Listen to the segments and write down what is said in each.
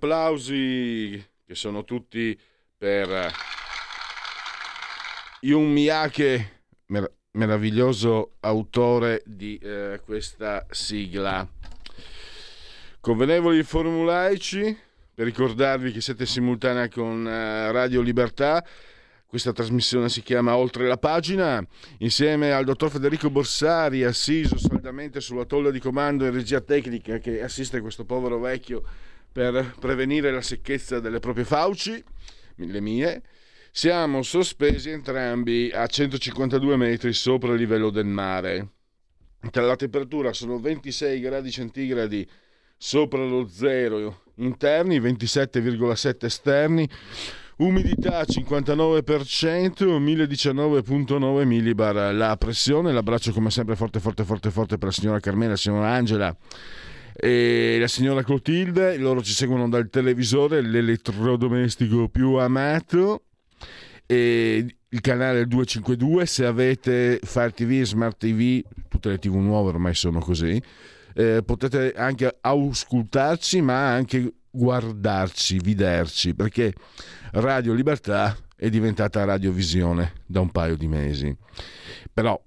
Applausi che sono tutti per Yun Miyake, mer- meraviglioso autore di eh, questa sigla. Convenevoli formulaici, per ricordarvi che siete simultanea con eh, Radio Libertà, questa trasmissione si chiama Oltre la pagina, insieme al dottor Federico Borsari, assiso saldamente sulla tolla di comando in regia tecnica che assiste questo povero vecchio per prevenire la secchezza delle proprie fauci, le mie. Siamo sospesi entrambi a 152 metri sopra il livello del mare. La temperatura sono 26 gradi centigradi sopra lo zero interni, 27,7 esterni, umidità 59%, 1019.9 millibar. La pressione, l'abbraccio come sempre forte, forte, forte, forte per la signora Carmela, la signora Angela e la signora Clotilde, loro ci seguono dal televisore, l'elettrodomestico più amato, e il canale 252, se avete Fire TV, Smart TV, tutte le TV nuove ormai sono così, eh, potete anche auscultarci ma anche guardarci, vederci, perché Radio Libertà è diventata radiovisione da un paio di mesi. Però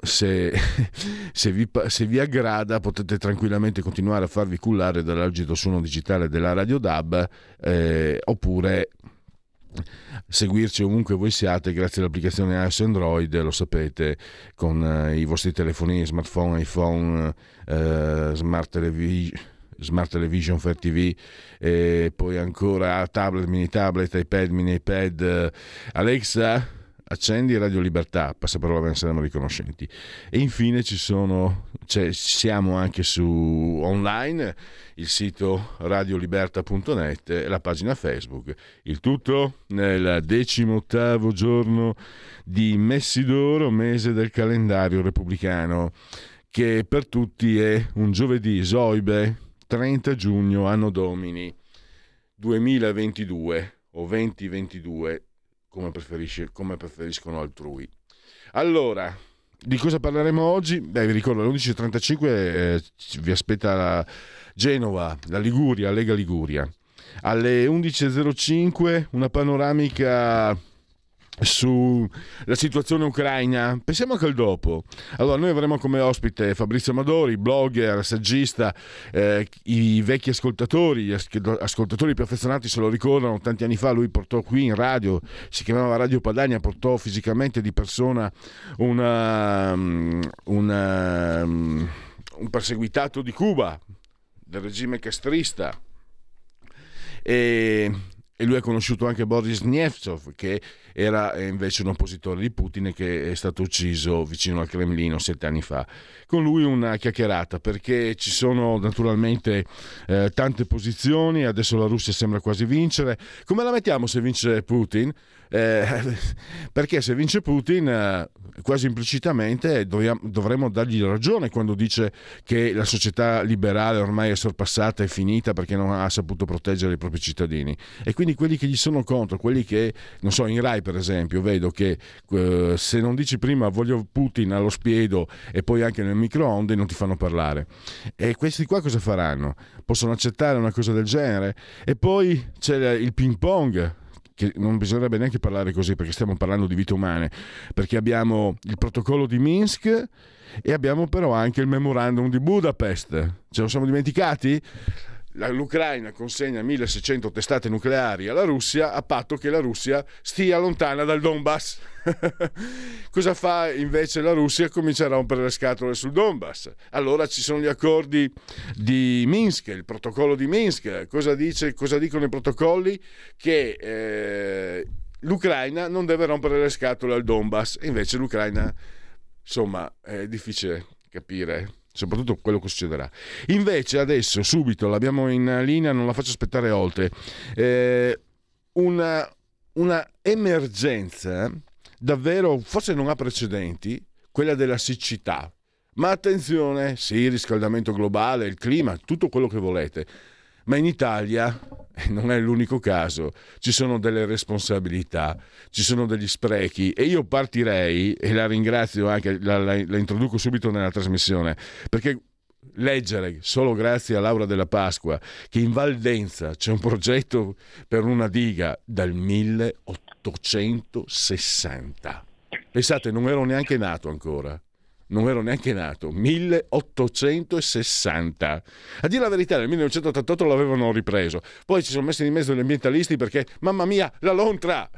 se, se, vi, se, vi, aggrada potete tranquillamente continuare a farvi cullare dall'algido suono digitale della Radio DAB eh, oppure seguirci ovunque voi siate grazie all'applicazione iOS Android, lo sapete, con eh, i vostri telefoni, smartphone, iPhone, eh, smart television Smart Television Fair TV e poi ancora tablet, mini tablet, iPad, mini iPad Alexa accendi Radio Libertà, passaparola ve ne saremo riconoscenti. E infine ci sono, cioè, siamo anche su online, il sito radioliberta.net e la pagina Facebook. Il tutto nel decimo ottavo giorno di Messidoro, mese del calendario repubblicano, che per tutti è un giovedì Zoibe 30 giugno, anno domini 2022 o 2022 come, come preferiscono altrui. Allora, di cosa parleremo oggi? Beh, vi ricordo alle 11.35 eh, vi aspetta la Genova, la Liguria, Lega Liguria. Alle 11.05 una panoramica sulla situazione ucraina. Pensiamo anche al dopo. Allora, noi avremo come ospite Fabrizio Amadori, blogger, saggista, eh, i vecchi ascoltatori, gli ascoltatori più affezionati se lo ricordano, tanti anni fa lui portò qui in radio, si chiamava Radio Padania, portò fisicamente di persona una, una, un perseguitato di Cuba, del regime castrista. E e lui ha conosciuto anche Boris Nemtsov che era eh, invece un oppositore di Putin e che è stato ucciso vicino al Cremlino sette anni fa. Con lui una chiacchierata perché ci sono naturalmente eh, tante posizioni, adesso la Russia sembra quasi vincere. Come la mettiamo se vince Putin? Eh, perché se vince Putin, eh, quasi implicitamente dobbiamo, dovremmo dargli ragione quando dice che la società liberale ormai è sorpassata e finita perché non ha saputo proteggere i propri cittadini. E quindi quelli che gli sono contro, quelli che, non so, in Rai per esempio, vedo che eh, se non dici prima voglio Putin allo spiedo e poi anche nel microonde non ti fanno parlare. E questi qua cosa faranno? Possono accettare una cosa del genere? E poi c'è il ping pong che non bisognerebbe neanche parlare così perché stiamo parlando di vite umane, perché abbiamo il protocollo di Minsk e abbiamo però anche il memorandum di Budapest. Ce lo siamo dimenticati? l'Ucraina consegna 1600 testate nucleari alla Russia a patto che la Russia stia lontana dal Donbass. Cosa fa invece la Russia? Comincia a rompere le scatole sul Donbass. Allora ci sono gli accordi di Minsk, il protocollo di Minsk. Cosa, dice, cosa dicono i protocolli? Che eh, l'Ucraina non deve rompere le scatole al Donbass, invece l'Ucraina, insomma, è difficile capire soprattutto quello che succederà. Invece adesso, subito, l'abbiamo in linea, non la faccio aspettare oltre, eh, una, una emergenza davvero, forse non ha precedenti, quella della siccità. Ma attenzione, sì, il riscaldamento globale, il clima, tutto quello che volete, ma in Italia non è l'unico caso, ci sono delle responsabilità, ci sono degli sprechi e io partirei, e la ringrazio anche, la, la, la introduco subito nella trasmissione, perché leggere solo grazie a Laura della Pasqua che in Valdenza c'è un progetto per una diga dal 1860. Pensate, non ero neanche nato ancora non ero neanche nato, 1860. A dire la verità, nel 1988 l'avevano ripreso, poi ci sono messi in mezzo gli ambientalisti perché, mamma mia, la lontra!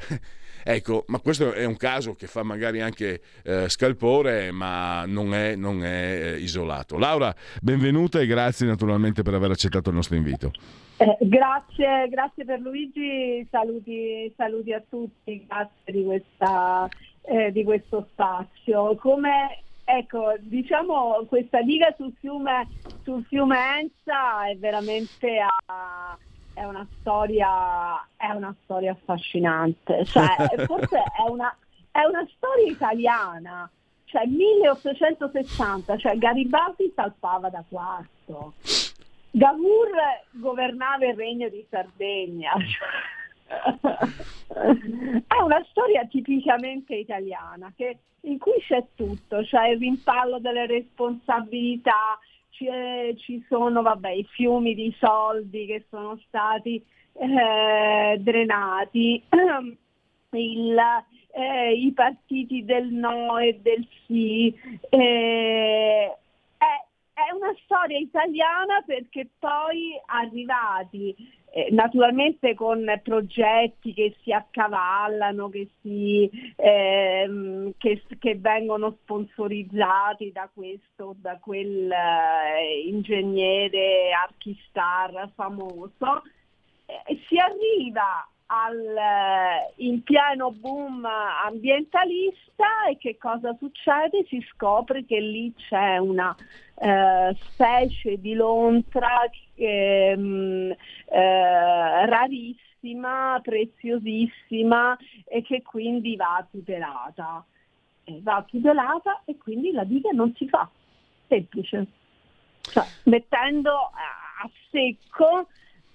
Ecco, ma questo è un caso che fa magari anche eh, scalpore, ma non è, non è eh, isolato. Laura, benvenuta e grazie naturalmente per aver accettato il nostro invito. Eh, grazie, grazie per Luigi, saluti, saluti a tutti, grazie di, questa, eh, di questo spazio. Come Ecco, diciamo questa diga sul fiume, sul fiume Enza è veramente a, è una storia, è una storia affascinante, cioè, forse è una, è una storia italiana, cioè 1860, cioè Garibaldi salpava da quarto, Gavur governava il regno di Sardegna. è una storia tipicamente italiana che in cui c'è tutto, c'è il rimpallo delle responsabilità, ci sono vabbè, i fiumi di soldi che sono stati eh, drenati, il, eh, i partiti del no e del sì. Eh, è, è una storia italiana perché poi arrivati eh, naturalmente con progetti che si accavallano, che, si, ehm, che, che vengono sponsorizzati da questo, da quel eh, ingegnere archistar famoso, eh, si arriva al, eh, in pieno boom ambientalista e che cosa succede? Si scopre che lì c'è una eh, specie di lontra ehm, eh, rarissima, preziosissima e che quindi va tutelata. E va tutelata e quindi la diga non si fa, semplice. Cioè, mettendo a secco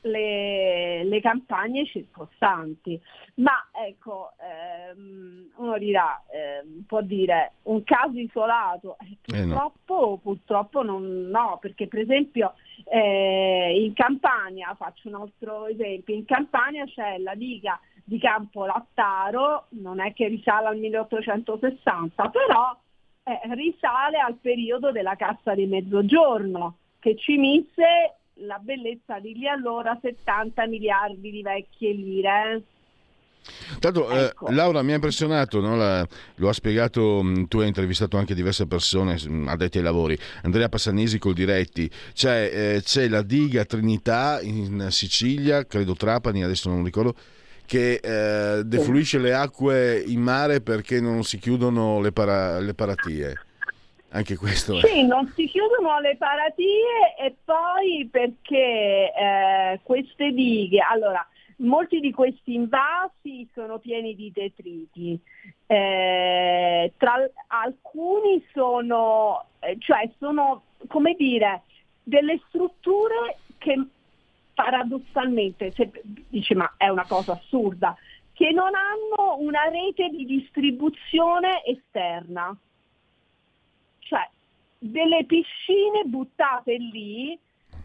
le, le campagne circostanti. Ma ecco, ehm, uno dirà, ehm, può dire un caso isolato, eh, purtroppo, eh no. purtroppo non, no, perché per esempio eh, in Campania, faccio un altro esempio, in Campania c'è la diga di Campo Lattaro, non è che risale al 1860, però eh, risale al periodo della Cassa di Mezzogiorno, che ci mise la bellezza di lì allora 70 miliardi di vecchie lire. Tanto, eh, ecco. eh, Laura mi ha impressionato, no? La, lo ha spiegato, mm, tu hai intervistato anche diverse persone mm, addetti ai lavori, Andrea Passanesi col Diretti, c'è, eh, c'è la diga Trinità in Sicilia, credo Trapani, adesso non ricordo, che eh, defluisce le acque in mare perché non si chiudono le, para, le paratie. Anche questo è. Sì, non si chiudono le paratie e poi perché eh, queste dighe, allora, molti di questi invasi sono pieni di detriti, eh, tra, alcuni sono, eh, cioè sono, come dire, delle strutture che paradossalmente, se, dice ma è una cosa assurda, che non hanno una rete di distribuzione esterna delle piscine buttate lì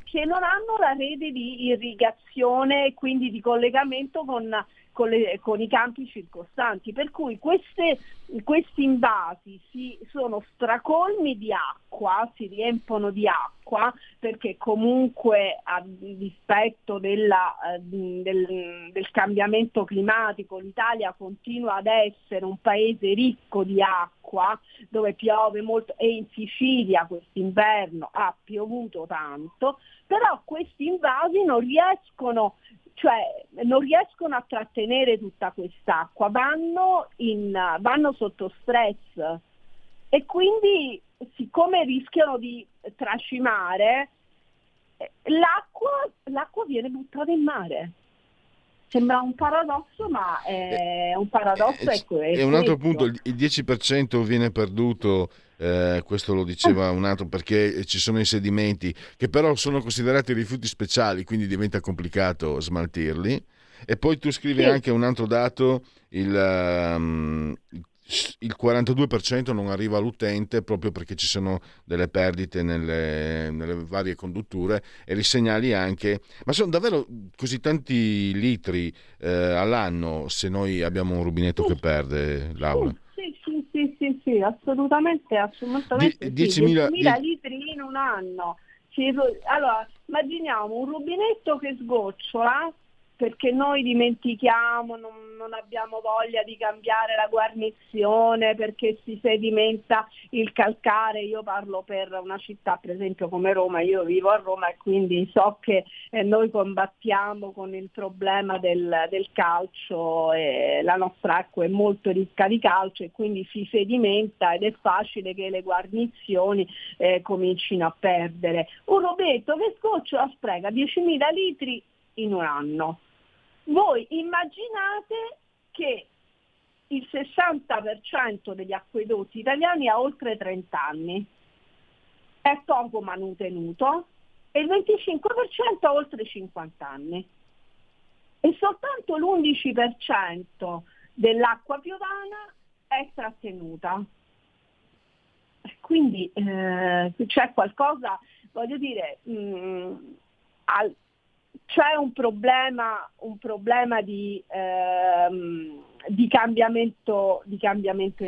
che non hanno la rete di irrigazione e quindi di collegamento con, con, le, con, i campi circostanti, per cui queste, questi invasi si, sono stracolmi di acqua, si riempono di acqua, perché comunque a dispetto della, eh, del, del cambiamento climatico l'Italia continua ad essere un paese ricco di acqua, dove piove molto e in Sicilia quest'inverno ha piovuto tanto, però questi invasi non riescono cioè non riescono a trattenere tutta quest'acqua, vanno, in, vanno sotto stress e quindi siccome rischiano di tracimare, eh, l'acqua, l'acqua viene buttata in mare. Sembra un paradosso, ma è un paradosso. Eh, ecco, è, è un altro punto, il 10% viene perduto, eh, questo lo diceva un altro, perché ci sono i sedimenti che però sono considerati rifiuti speciali, quindi diventa complicato smaltirli. E poi tu scrivi sì. anche un altro dato, il, um, il 42% non arriva all'utente proprio perché ci sono delle perdite nelle, nelle, varie condutture e li segnali anche, ma sono davvero così tanti litri eh, all'anno se noi abbiamo un rubinetto che perde Laura? Sì, assolutamente, assolutamente Die, sì. 10.000 10.000 litri in un anno. Allora, immaginiamo un rubinetto che sgocciola perché noi dimentichiamo, non, non, abbiamo voglia di cambiare la guarnizione, perché si sedimenta il calcare. Io parlo per una città, per esempio come Roma, io vivo a Roma e quindi so che eh, noi combattiamo con il problema del, del calcio, e la nostra acqua è molto ricca di calcio e quindi si sedimenta ed è facile che le guarnizioni eh, comincino a perdere. Un robetto che scocciola spreca 10.000 litri in un anno voi immaginate che il 60% degli acquedotti italiani ha oltre 30 anni, è poco manutenuto e il 25% ha oltre 50 anni. E soltanto l'11% dell'acqua piovana è trattenuta. Quindi eh, c'è qualcosa, voglio dire, mh, mm, al, c'è un problema, un problema di, ehm, di, cambiamento, di cambiamento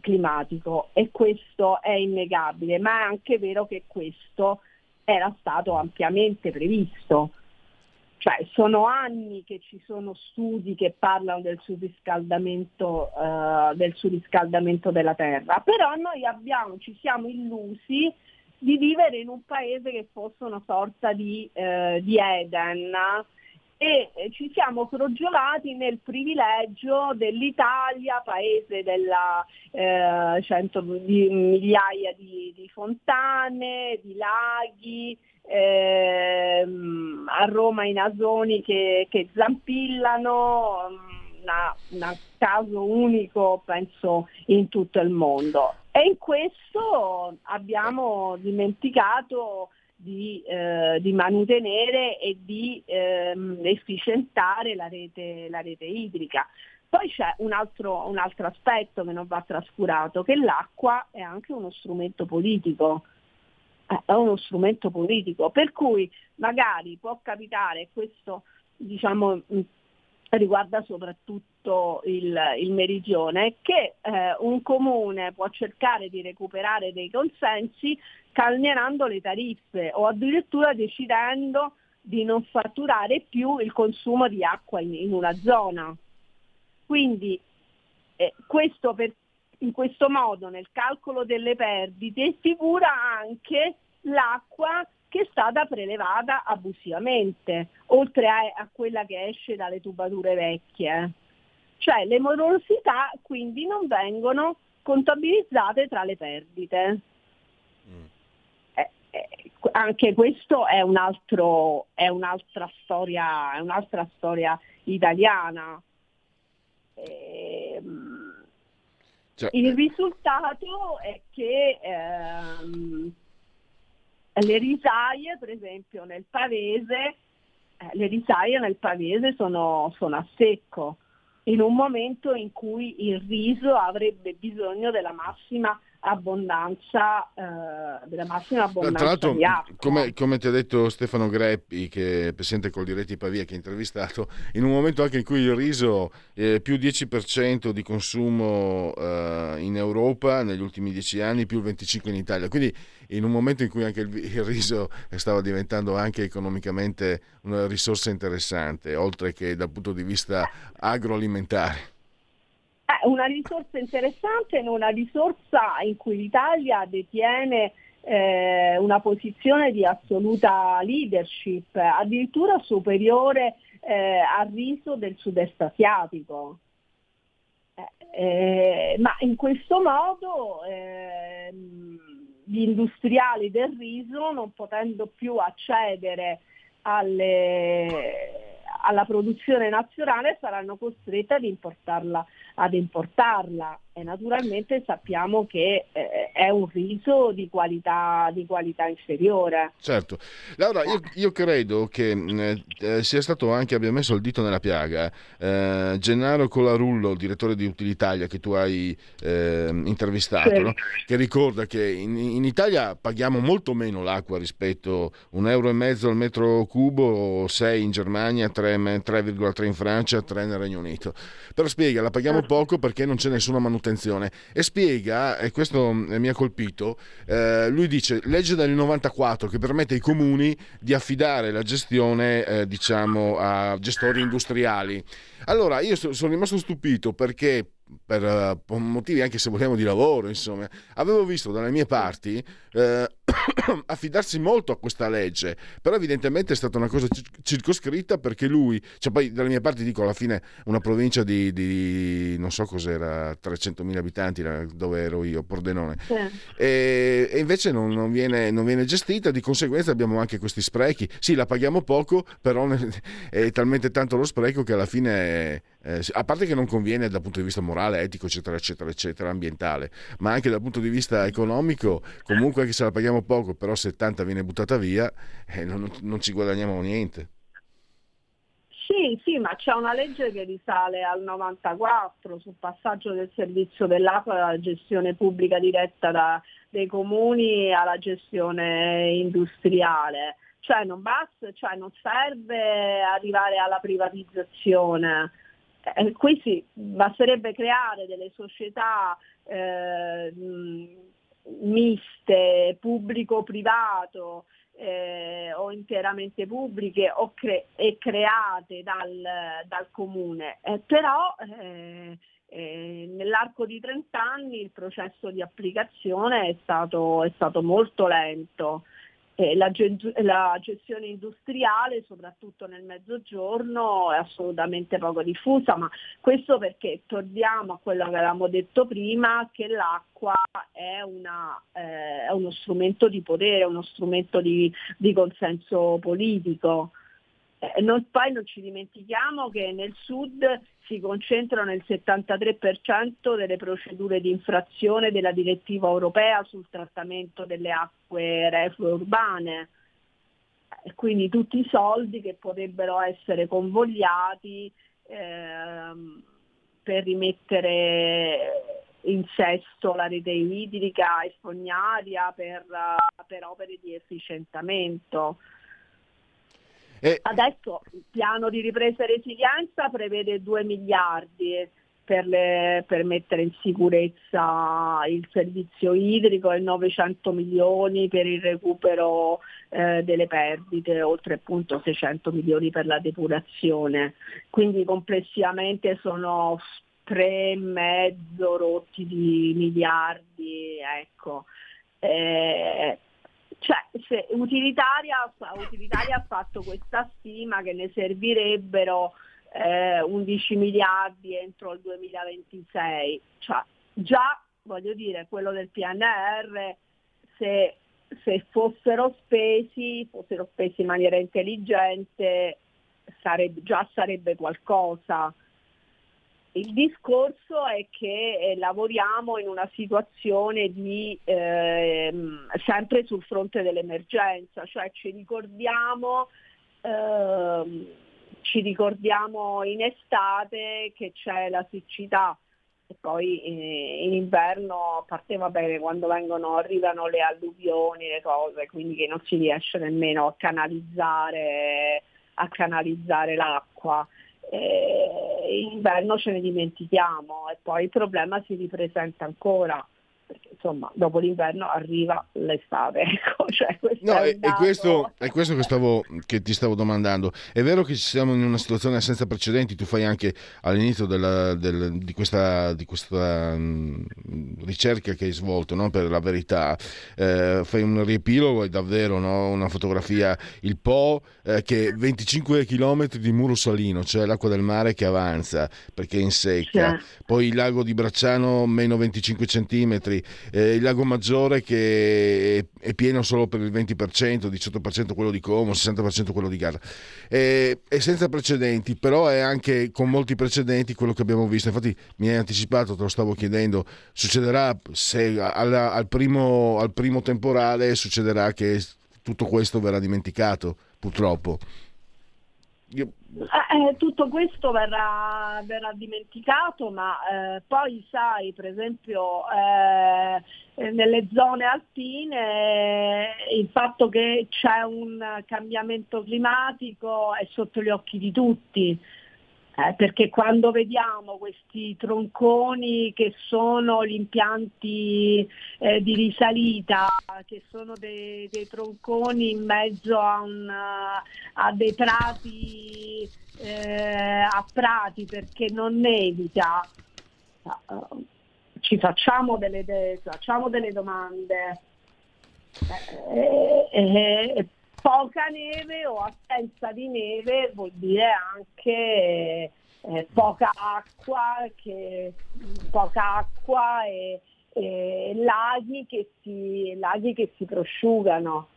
climatico e questo è innegabile, ma è anche vero che questo era stato ampiamente previsto. Cioè, sono anni che ci sono studi che parlano del surriscaldamento, uh, del surriscaldamento della Terra, però noi abbiamo, ci siamo illusi di vivere in un paese che fosse una sorta di, eh, di Eden e ci siamo crogiolati nel privilegio dell'Italia, paese della eh, cento di migliaia di, di, fontane, di laghi, ehm, a Roma i nasoni che, che zampillano, un caso unico penso in tutto il mondo. E in questo abbiamo dimenticato di, eh, di mantenere e di ehm, efficientare la rete, la rete idrica. Poi c'è un altro, un altro, aspetto che non va trascurato, che l'acqua è anche uno strumento politico, è uno strumento politico, per cui magari può capitare, questo diciamo, riguarda soprattutto il, il meridione, che eh, un comune può cercare di recuperare dei consensi calmierando le tariffe o addirittura decidendo di non fatturare più il consumo di acqua in, in una zona. Quindi eh, questo per, in questo modo nel calcolo delle perdite figura anche l'acqua che è stata prelevata abusivamente, oltre a, a quella che esce dalle tubature vecchie. Cioè le morosità quindi non vengono contabilizzate tra le perdite. Mm. Eh, eh, anche questo è, un altro, è, un'altra storia, è un'altra storia italiana. Eh, cioè, il risultato è che ehm, le risaie, per esempio, nel pavese, eh, le risaie nel pavese sono, sono a secco, in un momento in cui il riso avrebbe bisogno della massima abbondanza, eh, della massima abbondanza Tra l'altro, di acqua. Come, come, ti ha detto Stefano Greppi, che è presidente Coldiretti Pavia, che ha intervistato, in un momento anche in cui il riso è più 10% di consumo eh, in Europa negli ultimi 10 anni, più il 25% in Italia. Quindi in un momento in cui anche il, il riso stava diventando anche economicamente una risorsa interessante, oltre che dal punto di vista agroalimentare. È una risorsa interessante, una risorsa in cui l'Italia detiene eh, una posizione di assoluta leadership, addirittura superiore eh, al riso del sud-est asiatico. Eh, eh ma in questo modo ehm, gli industriali del riso, non potendo più accedere alle alla produzione nazionale saranno costrette ad importarla, ad importarla e naturalmente sappiamo che eh, è un riso di qualità, di qualità inferiore. Certo. Laura, io, io credo che eh, eh, sia stato anche, abbia messo il dito nella piaga, eh, Gennaro Colarullo, direttore di Utilitalia che tu hai eh, intervistato, sì. no? che ricorda che in, in, Italia paghiamo molto meno l'acqua rispetto a un euro e mezzo al metro cubo, 6 in Germania, 3,3 in Francia, 3 nel Regno Unito. Però spiega, la paghiamo certo. Poco perché non c'è nessuna manutenzione e spiega, e questo eh, mi ha colpito, eh, lui dice legge del 94 che permette ai comuni di affidare la gestione eh, diciamo a gestori industriali. Allora io sono rimasto stupito perché per uh, motivi anche se vogliamo di lavoro, insomma, avevo visto dalle mie parti eh, affidarsi molto a questa legge, però evidentemente è stata una cosa circoscritta perché lui, cioè poi dalle mie parti dico alla fine una provincia di, di non so cos'era, 300.000 abitanti dove ero io, Pordenone, sì. e, e, invece non, non, viene, non, viene, gestita, di conseguenza abbiamo anche questi sprechi, sì la paghiamo poco, però è talmente tanto lo spreco che alla fine, eh, a parte che non conviene dal punto di vista morale, etico, eccetera, eccetera, eccetera, ambientale, ma anche dal punto di vista economico, comunque anche se la paghiamo poco, però 70 viene buttata via, eh, non, non ci guadagniamo niente. Sì, sì, ma c'è una legge che risale al 94 sul passaggio del servizio dell'acqua dalla gestione pubblica diretta da, dei comuni alla gestione industriale. Cioè non basta, cioè non serve arrivare alla privatizzazione. Eh, qui sì, basterebbe creare delle società eh, miste, pubblico-privato eh, o interamente pubbliche o cre- e create dal, dal comune. Eh, però eh, eh nell'arco di 30 anni il processo di applicazione è stato, è stato molto lento. La, la, gestione industriale, soprattutto nel mezzogiorno, è assolutamente poco diffusa, ma questo perché torniamo a quello che avevamo detto prima, che l'acqua è, una, eh, è uno strumento di potere, uno strumento di, di consenso politico. Eh, non, poi non ci dimentichiamo che nel sud si concentrano il 73% delle procedure di infrazione della direttiva europea sul trattamento delle acque reflue urbane. Eh, quindi tutti i soldi che potrebbero essere convogliati ehm, per rimettere in sesto la rete idrica e fognaria per, per opere di efficientamento. E... Adesso il piano di ripresa e resilienza prevede 2 miliardi per, le, per, mettere in sicurezza il servizio idrico e 900 milioni per il recupero eh, delle perdite, oltre appunto 600 milioni per la depurazione. Quindi complessivamente sono tre e mezzo rotti di miliardi. Ecco. Eh, cioè, utilitaria, utilitaria ha fatto questa stima che ne servirebbero eh, 11 miliardi entro il 2026. Cioè, già, voglio dire, quello del PNR, se, se fossero spesi, fossero spesi in maniera intelligente, sarebbe, già sarebbe qualcosa. Il discorso è che eh, lavoriamo in una situazione di, eh, sempre sul fronte dell'emergenza, cioè ci ricordiamo, eh, ci ricordiamo in estate che c'è la siccità e poi eh, in inverno parteva bene quando vengono, arrivano le alluvioni, le cose, quindi che non si riesce nemmeno a canalizzare, a canalizzare l'acqua eh, in inverno ce ne dimentichiamo e poi il problema si ripresenta ancora, perché insomma dopo l'inverno arriva l'estate. Ecco, cioè, no, è, è, questo, è, questo, che, stavo, che, ti stavo domandando. È vero che siamo in una situazione senza precedenti, tu fai anche all'inizio della, del, di questa, di questa mh, ricerca che hai svolto no? per la verità, eh, fai un riepilogo, è davvero no? una fotografia, il Po eh, che 25 km di muro salino, cioè l'acqua del mare che avanza perché è in secca, sì. poi il lago di Bracciano meno 25 cm, eh, il lago Maggiore che è pieno solo per il 20%, 18% quello di Como, 60% quello di Garda. È, è senza precedenti, però è anche con molti precedenti quello che abbiamo visto. Infatti mi hai anticipato, te lo stavo chiedendo, succederà se alla, al, primo, al primo temporale succederà che tutto questo verrà dimenticato, purtroppo. Io... Eh, eh, tutto questo verrà, verrà dimenticato, ma eh, poi sai, per esempio, eh, nelle zone alpine il fatto che c'è un cambiamento climatico è sotto gli occhi di tutti eh, perché quando vediamo questi tronconi che sono gli impianti eh, di risalita, che sono dei, dei tronconi in mezzo a, un, a dei prati, eh, a prati perché non nevica, uh, ci facciamo delle, de- facciamo delle domande. Eh, eh, eh poca neve o assenza di neve vuol dire anche eh, poca acqua, che, poca acqua e, e laghi, che si, laghi che si prosciugano.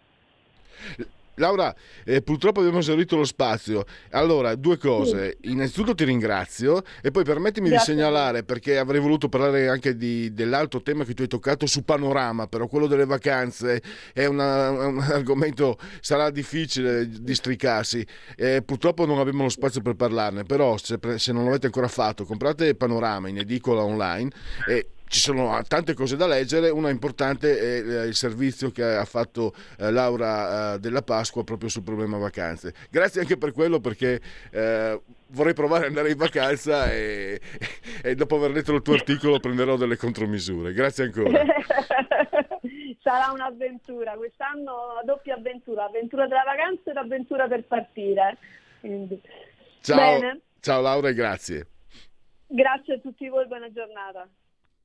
Laura, eh, purtroppo abbiamo esaurito lo spazio. Allora, due cose. Sì. Innanzitutto ti ringrazio e poi permettimi Grazie. di segnalare, perché avrei voluto parlare anche di, dell'altro tema che tu hai toccato su Panorama, però quello delle vacanze è una, un argomento, sarà difficile districarsi. Eh, purtroppo non abbiamo lo spazio per parlarne, però se, se non l'avete ancora fatto, comprate Panorama in edicola online e ci sono tante cose da leggere, una importante è eh, il servizio che ha fatto eh, Laura eh, della Pasqua proprio sul problema vacanze. Grazie anche per quello perché vorrei provare ad andare in vacanza e, e, dopo aver letto il tuo articolo prenderò delle contromisure. Grazie ancora. Sarà un'avventura, quest'anno doppia avventura, avventura della vacanza e l'avventura per partire. Quindi. Ciao, ciao Laura e grazie. Grazie a tutti voi, buona giornata.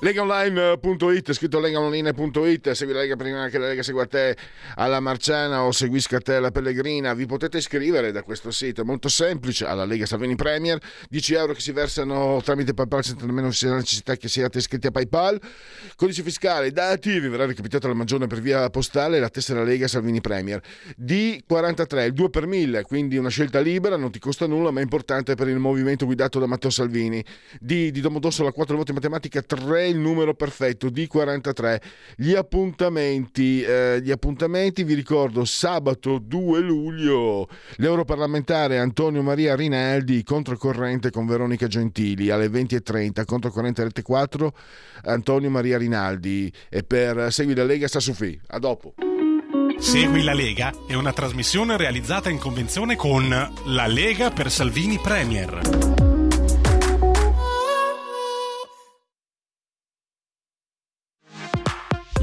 legaonline.it scritto legaonline.it segui la Lega prima che la Lega segua te alla Marciana o seguisca te alla Pellegrina. Vi potete iscrivere da questo sito è molto semplice alla Lega Salvini Premier 10 euro che si versano tramite Paypal senza nemmeno la necessità che siate iscritti a Paypal. Codice fiscale dati vi verrà recapitata la maggiore per via postale la tessera Lega Salvini Premier. D43 il 2 per 1000 quindi una scelta libera non ti costa nulla ma è importante per il movimento guidato da Matteo Salvini. D di Domodossola 4 voti in matematica 3 il numero perfetto di 43. Gli appuntamenti, eh, gli appuntamenti, vi ricordo, sabato 2 luglio, l'europarlamentare Antonio Maria Rinaldi, controcorrente con Veronica Gentili, alle 20.30, controcorrente Rete 4, Antonio Maria Rinaldi. E per Segui la Lega sta su FI. A dopo. Segui la Lega è una trasmissione realizzata in convenzione con La Lega per Salvini Premier.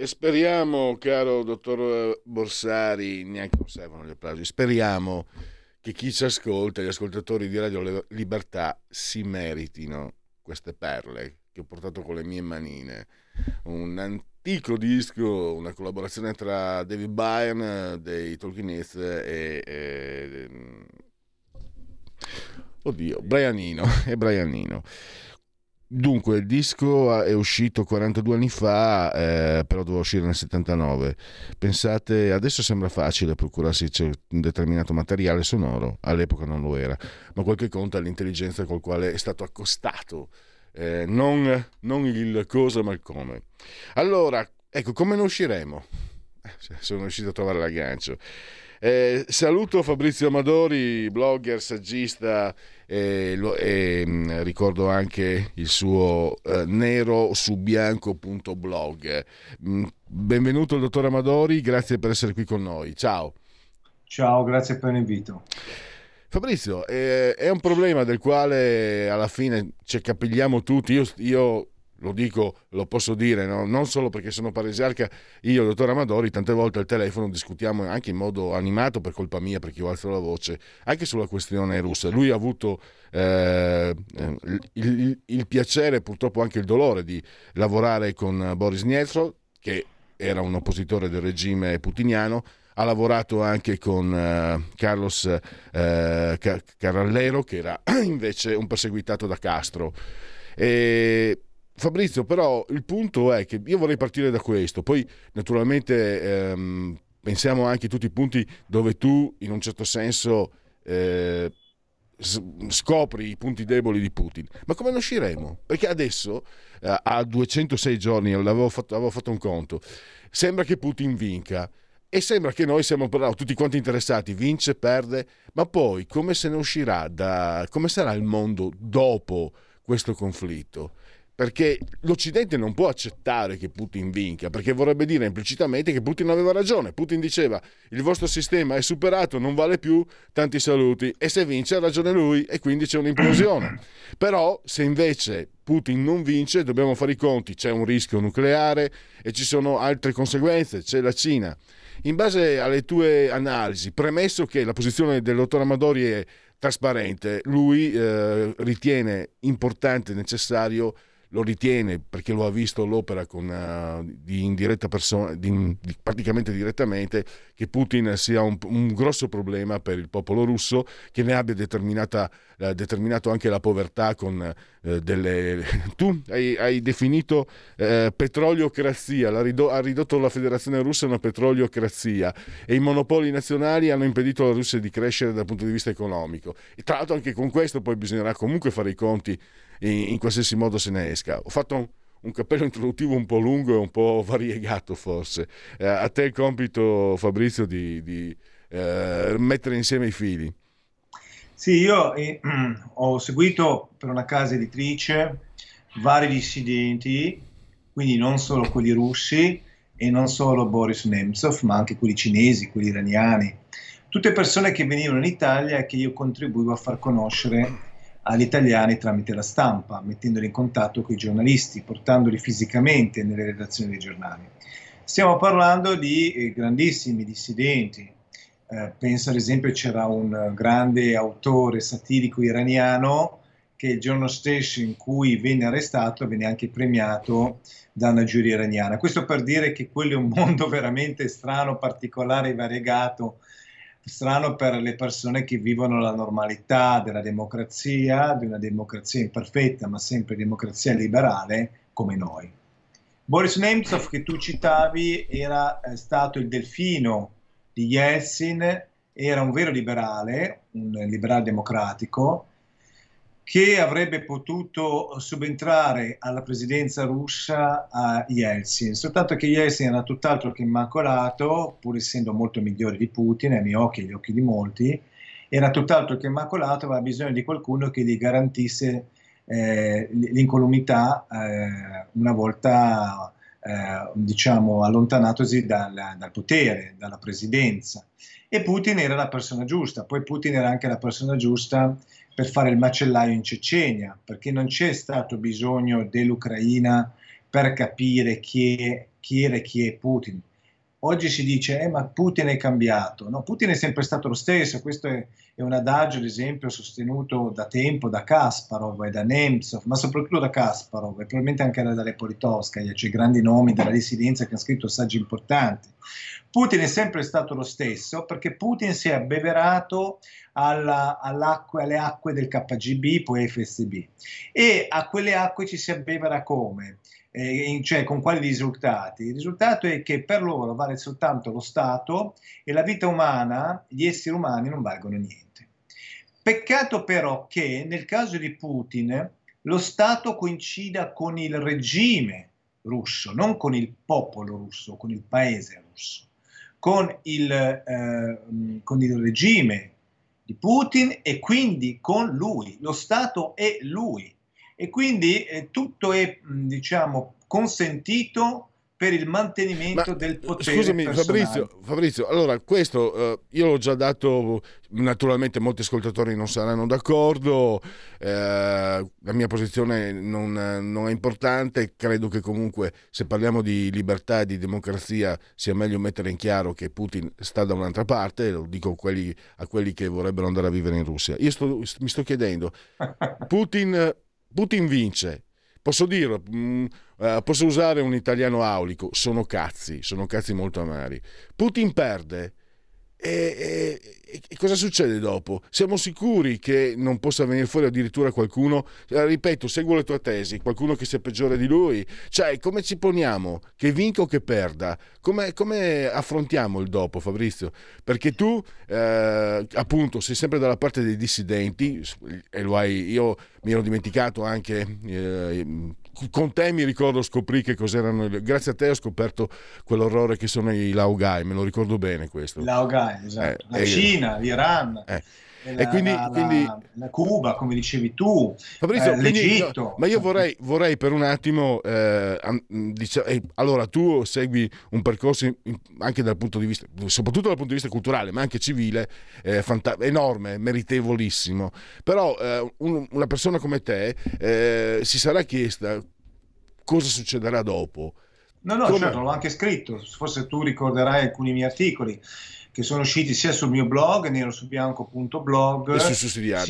E speriamo, caro dottor Borsari, neanche non servono gli applausi, speriamo che chi ci ascolta, gli ascoltatori di Radio Libertà, si meritino queste perle che ho portato con le mie manine. Un antico disco, una collaborazione tra David Byrne dei Talking Heads e, e oddio, Brianino, e Brianino. Dunque, il disco è uscito 42 anni fa, eh, però doveva uscire nel 79. Pensate, adesso sembra facile procurarsi un determinato materiale sonoro, all'epoca non lo era, ma qualche conta l'intelligenza col quale è stato accostato, eh, non, non il cosa ma il come. Allora, ecco, come ne usciremo? Sono riuscito a trovare l'aggancio. Eh, saluto Fabrizio Amadori, blogger, saggista e, lo, e mh, ricordo anche il suo eh, nero su bianco.blog. Mh, benvenuto il dottor Amadori, grazie per essere qui con noi. Ciao. Ciao, grazie per l'invito. Fabrizio, eh, è un problema del quale alla fine ci capigliamo tutti. Io, io lo dico, lo posso dire, no? non solo perché sono paresiarca, io e dottor Amadori tante volte al telefono discutiamo anche in modo animato per colpa mia, perché io alzo la voce, anche sulla questione russa. Lui ha avuto eh, il, il, il, piacere, purtroppo anche il dolore di lavorare con Boris Nietzsche, che era un oppositore del regime putiniano, ha lavorato anche con uh, Carlos uh, Carrallero, che era invece un perseguitato da Castro. E Fabrizio, però il punto è che io vorrei partire da questo, poi naturalmente ehm, pensiamo anche a tutti i punti dove tu in un certo senso eh, scopri i punti deboli di Putin. Ma come ne usciremo? Perché adesso, eh, a 206 giorni, avevo fatto, avevo fatto un conto, sembra che Putin vinca. E sembra che noi siamo però tutti quanti interessati, vince, perde, ma poi come se ne uscirà da... come sarà il mondo dopo questo conflitto? Perché l'Occidente non può accettare che Putin vinca, perché vorrebbe dire implicitamente che Putin aveva ragione. Putin diceva il vostro sistema è superato, non vale più, tanti saluti, e se vince ha ragione lui e quindi c'è un'implosione. Però se invece Putin non vince dobbiamo fare i conti, c'è un rischio nucleare e ci sono altre conseguenze, c'è la Cina. In base alle tue analisi, premesso che la posizione del dottor Amadori è trasparente, lui eh, ritiene importante e necessario lo ritiene perché lo ha visto l'opera con, uh, di, in persona, di, di, praticamente direttamente, che Putin sia un, un, grosso problema per il popolo russo, che ne abbia uh, determinato anche la povertà con uh, delle... Tu hai, hai definito petroliocrazia, ridò, ha ridotto la federazione russa a una petroliocrazia e i monopoli nazionali hanno impedito alla Russia di crescere dal punto di vista economico. E tra l'altro anche con questo poi bisognerà comunque fare i conti in, qualsiasi modo se ne esca. Ho fatto un, un cappello introduttivo un po' lungo e un po' variegato forse. Eh, a te il compito, Fabrizio, di, di eh, mettere insieme i fili. Sì, io eh, ho seguito per una casa editrice vari dissidenti, quindi non solo quelli russi e non solo Boris Nemtsov, ma anche quelli cinesi, quelli iraniani, tutte persone che venivano in Italia e che io contribuivo a far conoscere agli italiani tramite la stampa, mettendoli in contatto con i giornalisti, portandoli fisicamente nelle redazioni dei giornali. Stiamo parlando di eh, grandissimi dissidenti. Eh, penso ad esempio c'era un grande autore satirico iraniano che il giorno stesso in cui venne arrestato venne anche premiato da una giuria iraniana. Questo per dire che quello è un mondo veramente strano, particolare e variegato strano per le persone che vivono la normalità della democrazia, di una democrazia imperfetta, ma sempre democrazia liberale come noi. Boris Nemtsov, che tu citavi, era eh, stato il delfino di Yeltsin, era un vero liberale, un liberale democratico, che avrebbe potuto subentrare alla presidenza russa a Yeltsin, soltanto che Yeltsin era tutt'altro che immacolato, pur essendo molto migliore di Putin, ai miei occhi e agli occhi di molti, era tutt'altro che immacolato, aveva bisogno di qualcuno che gli garantisse eh, l'incolumità eh, una volta eh, diciamo allontanatosi dal, dal potere, dalla presidenza. E Putin era la persona giusta, poi Putin era anche la persona giusta per fare il macellaio in Cecenia, perché non c'è stato bisogno dell'Ucraina per capire chi, è, chi era e chi è Putin. Oggi si dice, eh, ma Putin è cambiato. No, Putin è sempre stato lo stesso. Questo è, è, un adagio, ad esempio, sostenuto da tempo da Kasparov e da Nemtsov, ma soprattutto da Kasparov e probabilmente anche da Lepolitovskaya, cioè grandi nomi della dissidenza che hanno scritto saggi importanti. Putin è sempre stato lo stesso perché Putin si è abbeverato alla, alle acque del KGB, poi FSB. E a quelle acque ci si abbevera come? Eh, cioè con quali risultati? Il risultato è che per loro vale soltanto lo Stato e la vita umana, gli esseri umani non valgono niente. Peccato però che nel caso di Putin lo Stato coincida con il regime russo, non con il popolo russo, con il paese russo, con il, eh, con il regime di Putin e quindi con lui. Lo Stato è lui e quindi eh, tutto è diciamo consentito per il mantenimento Ma, del potere. Scusami Fabrizio, Fabrizio, allora questo eh, io l'ho già dato, naturalmente molti ascoltatori non saranno d'accordo, eh, la mia posizione non, non, è importante, credo che comunque se parliamo di libertà e di democrazia sia meglio mettere in chiaro che Putin sta da un'altra parte, lo dico a quelli, a quelli che vorrebbero andare a vivere in Russia. Io sto, mi sto chiedendo, Putin, Putin vince, posso dirlo... Mm, Uh, posso usare un italiano aulico, sono cazzi, sono cazzi molto amari. Putin perde, E, e, e, cosa succede dopo? Siamo sicuri che non possa venire fuori addirittura qualcuno, eh, ripeto, seguo le tue tesi, qualcuno che sia peggiore di lui? Cioè, come ci poniamo? Che vinca o che perda? Come, come affrontiamo il dopo, Fabrizio? Perché tu, eh, appunto, sei sempre dalla parte dei dissidenti, e lo hai, io mi ero dimenticato anche eh, con te mi ricordo scoprì che cos'erano grazie a te ho scoperto quell'orrore che sono i Laogai me lo ricordo bene questo Laogai esatto eh, la Cina l'Iran eh. La, e quindi, la, quindi... la, Cuba, come dicevi tu, Fabrizio, eh, l'Egitto. No, ma io vorrei, vorrei, per un attimo, eh, dic- eh, allora tu segui un percorso in, anche dal punto di vista, soprattutto dal punto di vista culturale, ma anche civile, eh, fanta- enorme, meritevolissimo. Però eh, un, una persona come te eh, si sarà chiesta cosa succederà dopo. No, no, come... certo, l'ho anche scritto, forse tu ricorderai alcuni miei articoli che sono usciti sia sul mio blog nerosubianco.blog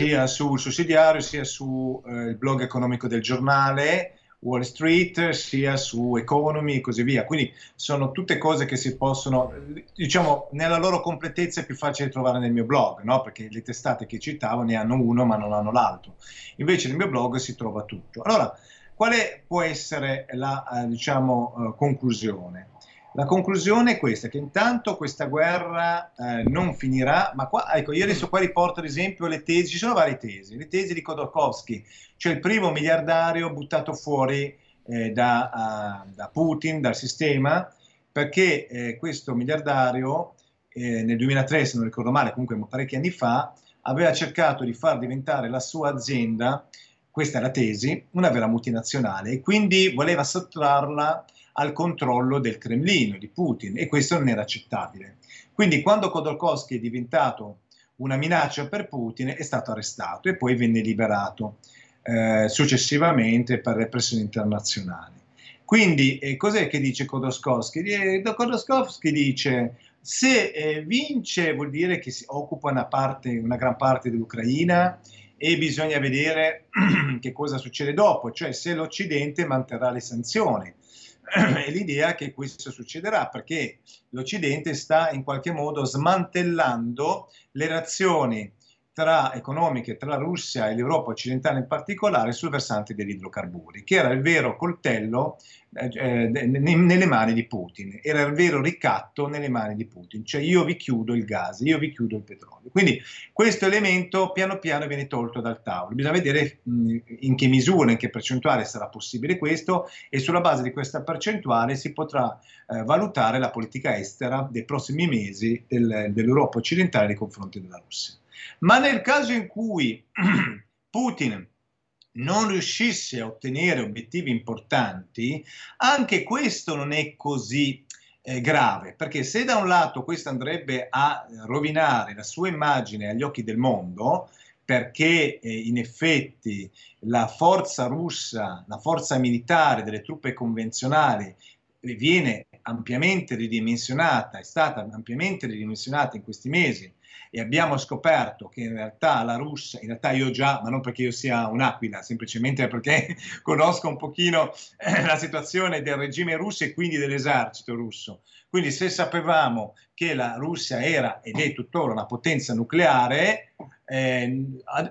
sia sul sussidiario sia sul eh, blog economico del giornale Wall Street sia su Economy e così via quindi sono tutte cose che si possono diciamo nella loro completezza è più facile trovare nel mio blog no? perché le testate che citavo ne hanno uno ma non hanno l'altro invece nel mio blog si trova tutto allora quale può essere la eh, diciamo, eh, conclusione? La conclusione è questa, che intanto questa guerra eh, non finirà, ma qua, ecco, io adesso qua riporto ad esempio le tesi, ci sono varie tesi, le tesi di Khodorkovsky, cioè il primo miliardario buttato fuori eh, da, uh, da, Putin, dal sistema, perché eh, questo miliardario eh, nel 2003, se non ricordo male, comunque parecchi anni fa, aveva cercato di far diventare la sua azienda, questa è la tesi, una vera multinazionale e quindi voleva sottrarla al controllo del Cremlino, di Putin, e questo non era accettabile. Quindi quando Khodorkovsky è diventato una minaccia per Putin è stato arrestato e poi venne liberato eh, successivamente per repressione internazionale. Quindi eh, cos'è che dice Khodorkovsky? Eh, Khodorkovsky dice se eh, vince vuol dire che si occupa una, parte, una gran parte dell'Ucraina e bisogna vedere che cosa succede dopo, cioè se l'Occidente manterrà le sanzioni è l'idea che questo succederà perché l'Occidente sta in qualche modo smantellando le relazioni tra, economiche tra la Russia e l'Europa occidentale in particolare sul versante degli idrocarburi, che era il vero coltello eh, eh nelle mani di Putin, era il vero ricatto nelle mani di Putin, cioè io vi chiudo il gas, io vi chiudo il petrolio. Quindi questo elemento piano piano viene tolto dal tavolo, bisogna vedere in che misura, in che percentuale sarà possibile questo e sulla base di questa percentuale si potrà eh, valutare la politica estera dei prossimi mesi del, dell'Europa occidentale nei confronti della Russia. Ma nel caso in cui Putin non riuscisse a ottenere obiettivi importanti, anche questo non è così eh, grave, perché se da un lato questo andrebbe a rovinare la sua immagine agli occhi del mondo, perché eh, in effetti la forza russa, la forza militare delle truppe convenzionali viene ampiamente ridimensionata, è stata ampiamente ridimensionata in questi mesi e abbiamo scoperto che in realtà la Russia, in realtà io già, ma non perché io sia un'aquila, semplicemente perché conosco un pochino eh, la situazione del regime russo e quindi dell'esercito russo. Quindi se sapevamo che la Russia era ed è tuttora una potenza nucleare, eh,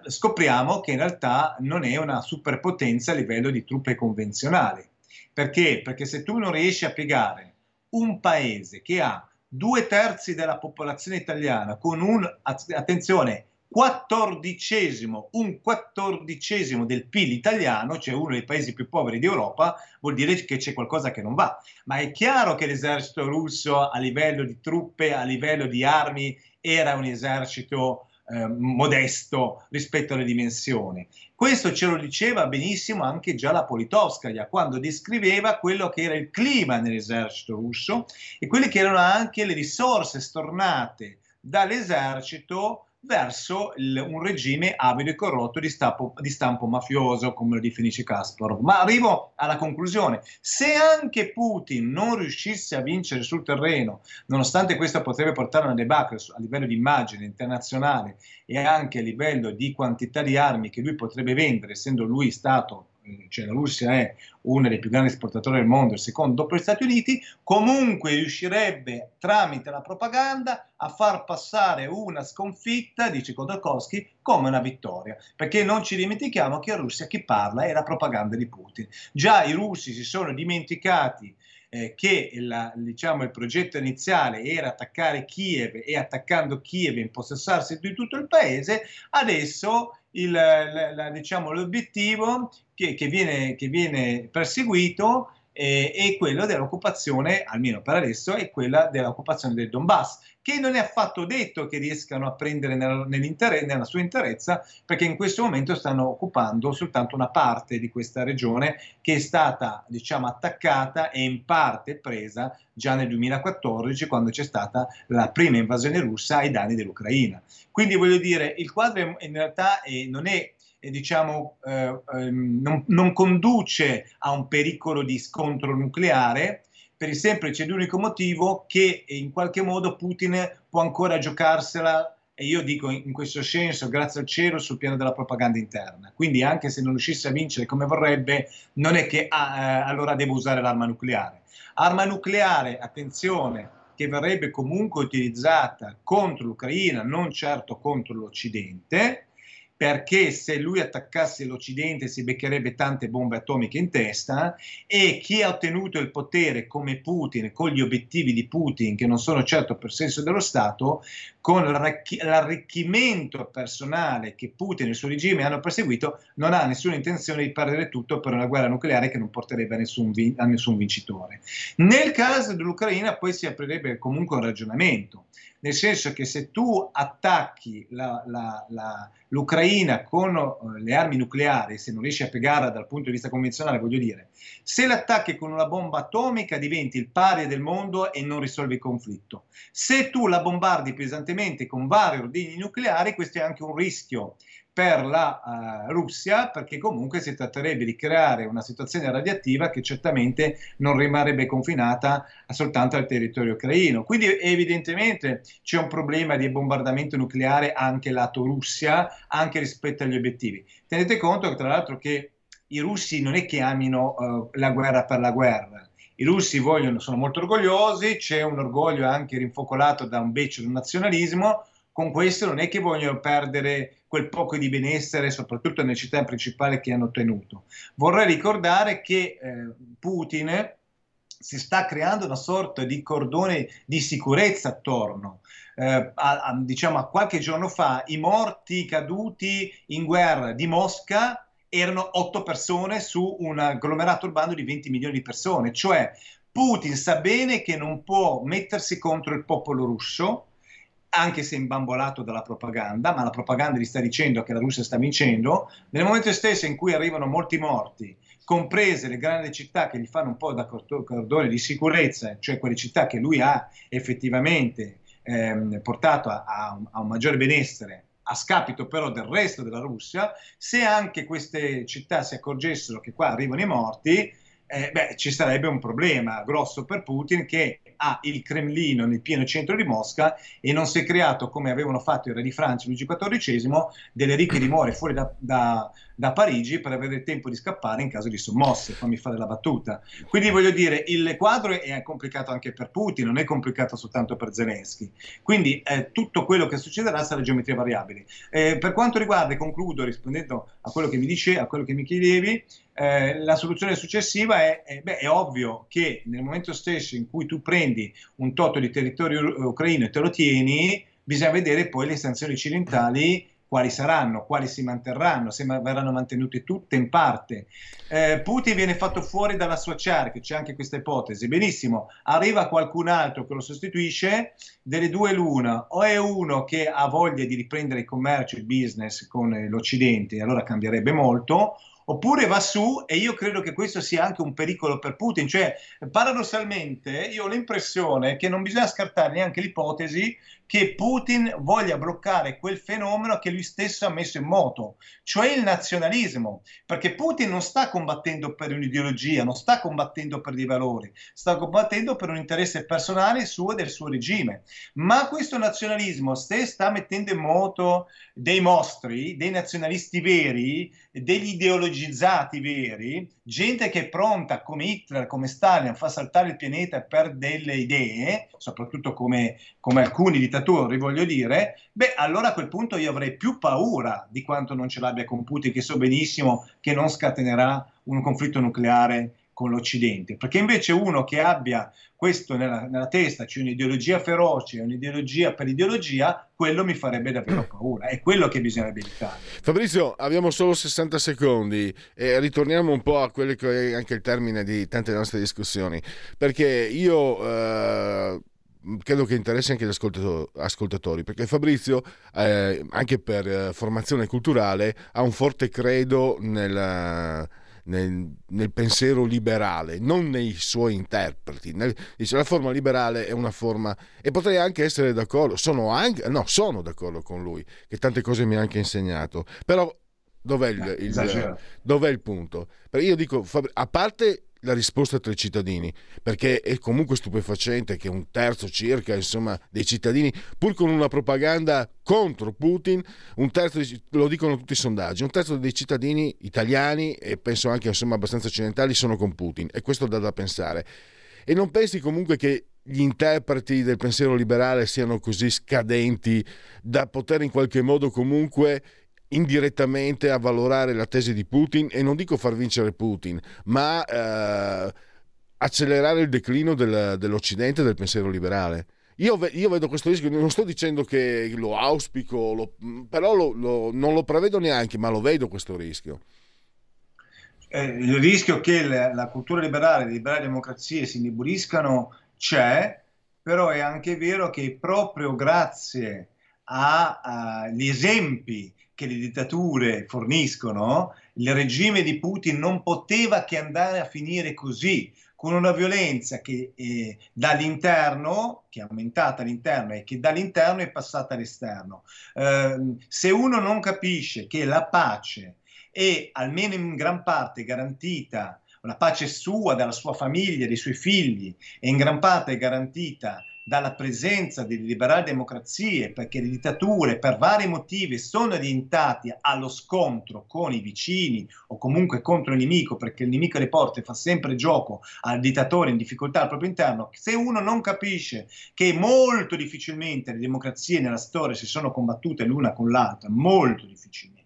scopriamo che in realtà non è una superpotenza a livello di truppe convenzionali. Perché? Perché se tu non riesci a piegare un paese che ha due terzi della popolazione italiana con un, attenzione, quattordicesimo, un quattordicesimo del PIL italiano, cioè uno dei paesi più poveri d'Europa, vuol dire che c'è qualcosa che non va. Ma è chiaro che l'esercito russo a livello di truppe, a livello di armi, era un esercito eh, modesto rispetto alle dimensioni. Questo ce lo diceva benissimo anche già la Politovskaya quando descriveva quello che era il clima nell'esercito russo e quelle che erano anche le risorse stornate dall'esercito verso il, un regime avido e corrotto di, stapo, di, stampo mafioso, come lo definisce Kasparov. Ma arrivo alla conclusione. Se anche Putin non riuscisse a vincere sul terreno, nonostante questo potrebbe portare a una debacle a livello di immagine internazionale e anche a livello di quantità di armi che lui potrebbe vendere, essendo lui stato cioè la Russia è uno dei più grandi esportatori del mondo, il secondo dopo gli Stati Uniti, comunque riuscirebbe tramite la propaganda a far passare una sconfitta, dice Khodorkovsky, come una vittoria. Perché non ci dimentichiamo che in Russia chi parla è la propaganda di Putin. Già i russi si sono dimenticati eh, che la, diciamo, il progetto iniziale era attaccare Kiev e attaccando Kiev impossessarsi di tutto il paese, adesso il, la, la, diciamo, l'obiettivo che, che, viene, che viene perseguito eh, è quello dell'occupazione, almeno per adesso, è quella dell'occupazione del Donbass, che non è affatto detto che riescano a prendere nel, nella sua interezza, perché in questo momento stanno occupando soltanto una parte di questa regione che è stata, diciamo, attaccata e in parte presa già nel 2014, quando c'è stata la prima invasione russa ai danni dell'Ucraina. Quindi voglio dire, il quadro in realtà è, non è eh, diciamo, eh, ehm, non, non, conduce a un pericolo di scontro nucleare per il semplice ed unico motivo che in qualche modo Putin può ancora giocarsela e io dico in questo senso, grazie al cielo, sul piano della propaganda interna. Quindi anche se non riuscisse a vincere come vorrebbe, non è che ah, eh, allora devo usare l'arma nucleare. Arma nucleare, attenzione, che verrebbe comunque utilizzata contro l'Ucraina, non certo contro l'Occidente, perché se lui attaccasse l'Occidente si beccherebbe tante bombe atomiche in testa e chi ha ottenuto il potere come Putin, con gli obiettivi di Putin, che non sono certo per senso dello Stato, con l'arricchimento personale che Putin e il suo regime hanno perseguito, non ha nessuna intenzione di perdere tutto per una guerra nucleare che non porterebbe a nessun, a nessun vincitore. Nel caso dell'Ucraina poi si aprirebbe comunque un ragionamento nel senso che se tu attacchi la, la, la, l'Ucraina con uh, le armi nucleari, se non riesci a piegarla dal punto di vista convenzionale, voglio dire, se l'attacchi con una bomba atomica diventi il pari del mondo e non risolvi il conflitto. Se tu la bombardi pesantemente con vari ordini nucleari, questo è anche un rischio per la uh, Russia, perché comunque si tratterebbe di creare una situazione radioattiva che certamente non rimarrebbe confinata soltanto al territorio ucraino. Quindi evidentemente c'è un problema di bombardamento nucleare anche lato Russia, anche rispetto agli obiettivi. Tenete conto tra l'altro che i russi non è che amino uh, la guerra per la guerra, i russi vogliono, sono molto orgogliosi, c'è un orgoglio anche rinfocolato da un beccio del nazionalismo, con questo non è che vogliono perdere quel poco di benessere, soprattutto nelle città principali che hanno ottenuto. Vorrei ricordare che eh, Putin si sta creando una sorta di cordone di sicurezza attorno. Eh, a, a, diciamo a qualche giorno fa i morti caduti in guerra di Mosca erano otto persone su un agglomerato urbano di 20 milioni di persone, cioè Putin sa bene che non può mettersi contro il popolo russo, anche se imbambolato dalla propaganda, ma la propaganda gli sta dicendo che la Russia sta vincendo, nel momento stesso in cui arrivano molti morti, comprese le grandi città che gli fanno un po' da cordone di sicurezza, cioè quelle città che lui ha effettivamente ehm, portato a, a, un, a un maggiore benessere a scapito però del resto della Russia, se anche queste città si accorgessero che qua arrivano i morti, eh, beh, ci sarebbe un problema grosso per Putin che ha il Cremlino nel pieno centro di Mosca e non si è creato, come avevano fatto i re di Francia Luigi XIV, delle ricche dimore fuori da, da, da, Parigi per avere il tempo di scappare in caso di sommosse, fammi fare la battuta. Quindi voglio dire, il quadro è complicato anche per Putin, non è complicato soltanto per Zelensky. Quindi eh, tutto quello che succederà sarà geometria variabile. Eh, per quanto riguarda, e concludo rispondendo a quello che mi dice, a quello che mi chiedevi, eh, la soluzione successiva è, è, beh, è, ovvio che nel momento stesso in cui tu prendi un toto di territorio ucraino e te lo tieni, bisogna vedere poi le sanzioni occidentali quali saranno, quali si manterranno, se verranno mantenute tutte in parte. Eh, Putin viene fatto fuori dalla sua cerchia, c'è anche questa ipotesi. Benissimo, arriva qualcun altro che lo sostituisce, delle due l'una, o è uno che ha voglia di riprendere il commercio, il business con l'Occidente, e allora cambierebbe molto, oppure va su e io credo che questo sia anche un pericolo per Putin, cioè paradossalmente io ho l'impressione che non bisogna scartare neanche l'ipotesi che Putin voglia bloccare quel fenomeno che lui stesso ha messo in moto, cioè il nazionalismo, perché Putin non sta combattendo per un'ideologia, non sta combattendo per dei valori, sta combattendo per un interesse personale suo e del suo regime. Ma questo nazionalismo, se sta mettendo in moto dei mostri, dei nazionalisti veri, degli ideologi ideologizzati veri, gente che è pronta come Hitler, come Stalin a far saltare il pianeta per delle idee, soprattutto come, come alcuni dittatori voglio dire, beh allora a quel punto io avrei più paura di quanto non ce l'abbia con Putin che so benissimo che non scatenerà un conflitto nucleare con l'Occidente, perché invece uno che abbia questo nella, nella testa, cioè un'ideologia feroce, un'ideologia per ideologia, quello mi farebbe davvero paura, è quello che bisognerebbe evitare. Fabrizio, abbiamo solo 60 secondi e ritorniamo un po' a quello che è anche il termine di tante nostre discussioni, perché io... Eh credo che interessi anche gli ascoltatori, perché Fabrizio, eh, anche per eh, formazione culturale, ha un forte credo nella, nel, nel, pensiero liberale, non nei suoi interpreti. Nel, dice la forma liberale è una forma, e potrei anche essere d'accordo, sono, anche, no, sono d'accordo con lui, che tante cose mi ha anche insegnato, però dov'è il, il, dov'è il punto? Perché io dico, a parte la risposta tra i cittadini, perché è comunque stupefacente che un terzo circa insomma, dei cittadini, pur con una propaganda contro Putin, un terzo, lo dicono tutti i sondaggi, un terzo dei cittadini italiani e penso anche insomma, abbastanza occidentali sono con Putin e questo dà da pensare. E non pensi comunque che gli interpreti del pensiero liberale siano così scadenti da poter in qualche modo comunque indirettamente avvalorare la tesi di Putin e non dico far vincere Putin, ma eh, accelerare il declino del, dell'Occidente e del pensiero liberale. Io, io, vedo questo rischio, non sto dicendo che lo auspico, lo, però lo, lo, non lo prevedo neanche, ma lo vedo questo rischio. Eh, il rischio che la, la cultura liberale, le liberali democrazie si indeboliscano c'è, però è anche vero che proprio grazie agli esempi che le dittature forniscono, il regime di Putin non poteva che andare a finire così, con una violenza che eh, dall'interno, che è aumentata all'interno e che dall'interno è passata all'esterno. Eh, se uno non capisce che la pace è almeno in gran parte garantita, la pace sua, della sua famiglia, dei suoi figli, è in gran parte garantita dalla presenza delle liberali democrazie, perché le dittature per vari motivi sono orientate allo scontro con i vicini o comunque contro il nemico, perché il nemico alle porte fa sempre gioco al dittatore in difficoltà al proprio interno, se uno non capisce che molto difficilmente le democrazie nella storia si sono combattute l'una con l'altra, molto difficilmente,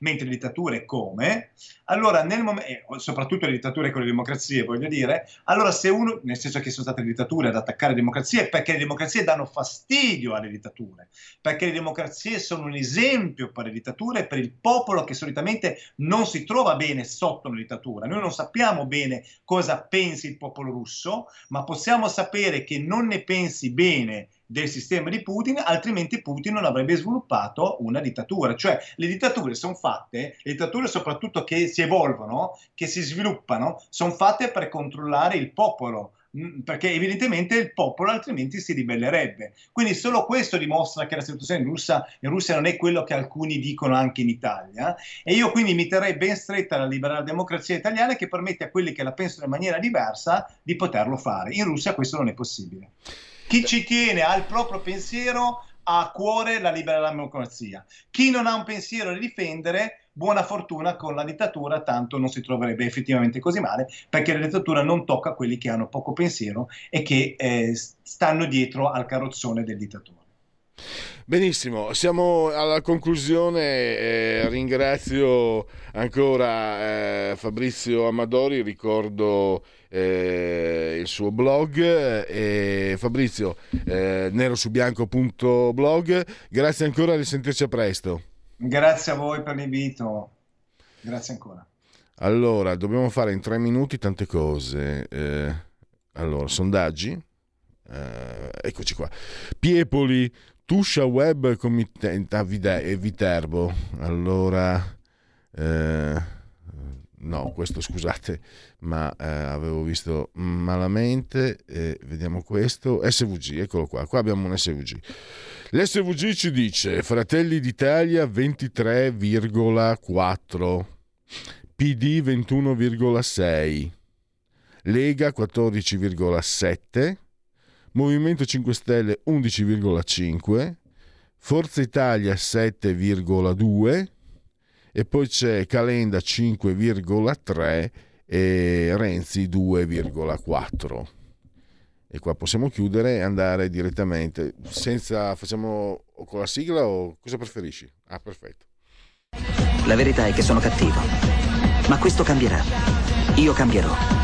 mentre le dittature come, allora nel momento, eh, soprattutto le dittature con le democrazie, voglio dire, allora se uno, nel senso che sono state dittature ad attaccare le democrazie, perché le democrazie danno fastidio alle dittature, perché le democrazie sono un esempio per le dittature e per il popolo che solitamente non si trova bene sotto una dittatura. Noi non sappiamo bene cosa pensi il popolo russo, ma possiamo sapere che non ne pensi bene del sistema di Putin, altrimenti Putin non avrebbe sviluppato una dittatura. Cioè le dittature sono fatte, le dittature soprattutto che si evolvono, che si sviluppano, sono fatte per controllare il popolo mm, perché evidentemente il popolo altrimenti si ribellerebbe. Quindi solo questo dimostra che la situazione in Russia, in Russia, non è quello che alcuni dicono anche in Italia e io quindi mi terrei ben stretta alla liberale democrazia italiana che permette a quelli che la pensano in maniera diversa di poterlo fare. In Russia questo non è possibile. Chi ci tiene al proprio pensiero ha a cuore la libera democrazia. Chi non ha un pensiero da difendere, buona fortuna con la dittatura, tanto non si troverebbe effettivamente così male, perché la dittatura non tocca quelli che hanno poco pensiero e che eh, stanno dietro al carrozzone del dittatore. Benissimo, siamo alla conclusione. Eh, ringrazio ancora eh, Fabrizio Amadori, ricordo eh, il suo blog. Eh, Fabrizio, eh, nerosubianco.blog. Grazie ancora, risentirci a presto. Grazie a voi per l'invito. Grazie ancora. Allora, dobbiamo fare in tre minuti tante cose. Eh, allora, sondaggi. eccoci qua. Piepoli Tuscia Web committente e Viterbo. Allora, eh, no, questo scusate, ma eh, avevo visto malamente. Eh, vediamo questo. SVG, eccolo qua. Qua abbiamo un SVG. L'SVG ci dice Fratelli d'Italia 23,4, PD 21,6, Lega 14,7. Movimento 5 Stelle 11,5, Forza Italia 7,2 e poi c'è Calenda 5,3 e Renzi 2,4 e qua possiamo chiudere e andare direttamente senza facciamo con la sigla o cosa preferisci? Ah, perfetto. La verità è che sono cattivo, ma questo cambierà. Io cambierò.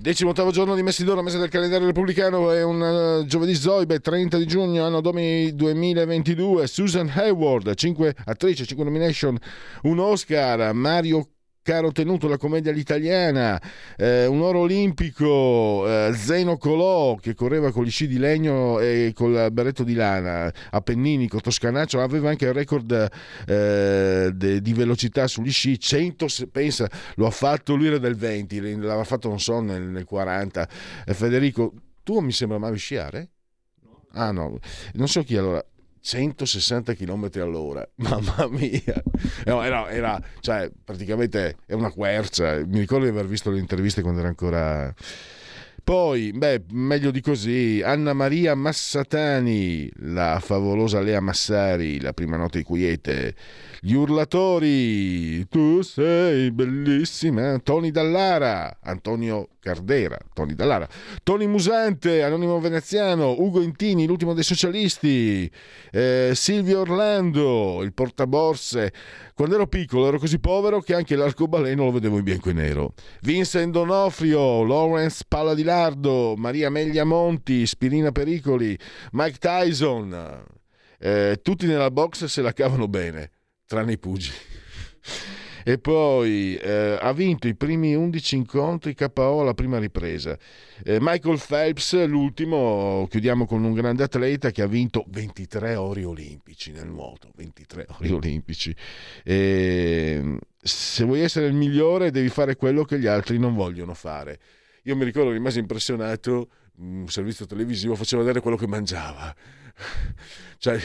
Decimo ottavo giorno di Messidoro, mese del calendario repubblicano, è un uh, giovedì Zoibe, 30 di giugno, anno domini 2022. Susan Hayward, 5 attrice, 5 nomination, un Oscar. Mario caro tenuto la commedia all'italiana, eh, un oro olimpico, eh, Zeno Colò che correva con gli sci di legno e col berretto di lana, Appenninico, Toscanaccio, aveva anche il record eh, de, di velocità sugli sci, 100, pensa, lo ha fatto, lui era del 20, l'aveva fatto non so nel, nel 40. Eh, Federico, tu mi sembra mai sciare? Ah no, non so chi allora. 160 km all'ora, mamma mia, era, era, cioè, praticamente è una quercia. Mi ricordo di aver visto le interviste quando era ancora. Poi, beh, meglio di così, Anna Maria Massatani, la favolosa Lea Massari, la prima notte quiete, gli urlatori, tu sei bellissima, Tony Dallara, Antonio Cardera, Tony Dallara, Tony Musante, Anonimo Veneziano, Ugo Intini, l'ultimo dei socialisti, eh, Silvio Orlando, il portaborse. Quando ero piccolo ero così povero che anche l'arcobaleno lo vedevo in bianco e nero. Vincent Donofrio, Lawrence Palla di Lardo, Maria Meglia Monti, Spirina Pericoli, Mike Tyson. Eh, tutti nella box se la cavano bene tranne i pugili. E poi eh, ha vinto i primi 11 incontri KO alla prima ripresa. Eh, Michael Phelps, l'ultimo, chiudiamo con un grande atleta che ha vinto 23 ori olimpici nel nuoto. 23 ori olimpici. E, se vuoi essere il migliore devi fare quello che gli altri non vogliono fare. Io mi ricordo, rimasi impressionato, un servizio televisivo faceva vedere quello che mangiava cioè,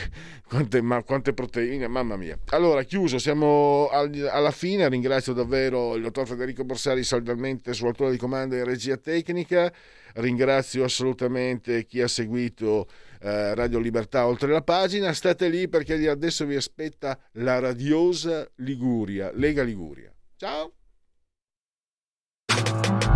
quante, ma, quante, proteine, mamma mia. Allora, chiuso, siamo al, alla fine. Ringrazio davvero il dottor Federico Borsari saldamente sull'altura di comando e regia tecnica. Ringrazio assolutamente chi ha seguito eh, Radio Libertà oltre la pagina. State lì perché adesso vi aspetta la radiosa Liguria, Lega Liguria. Ciao!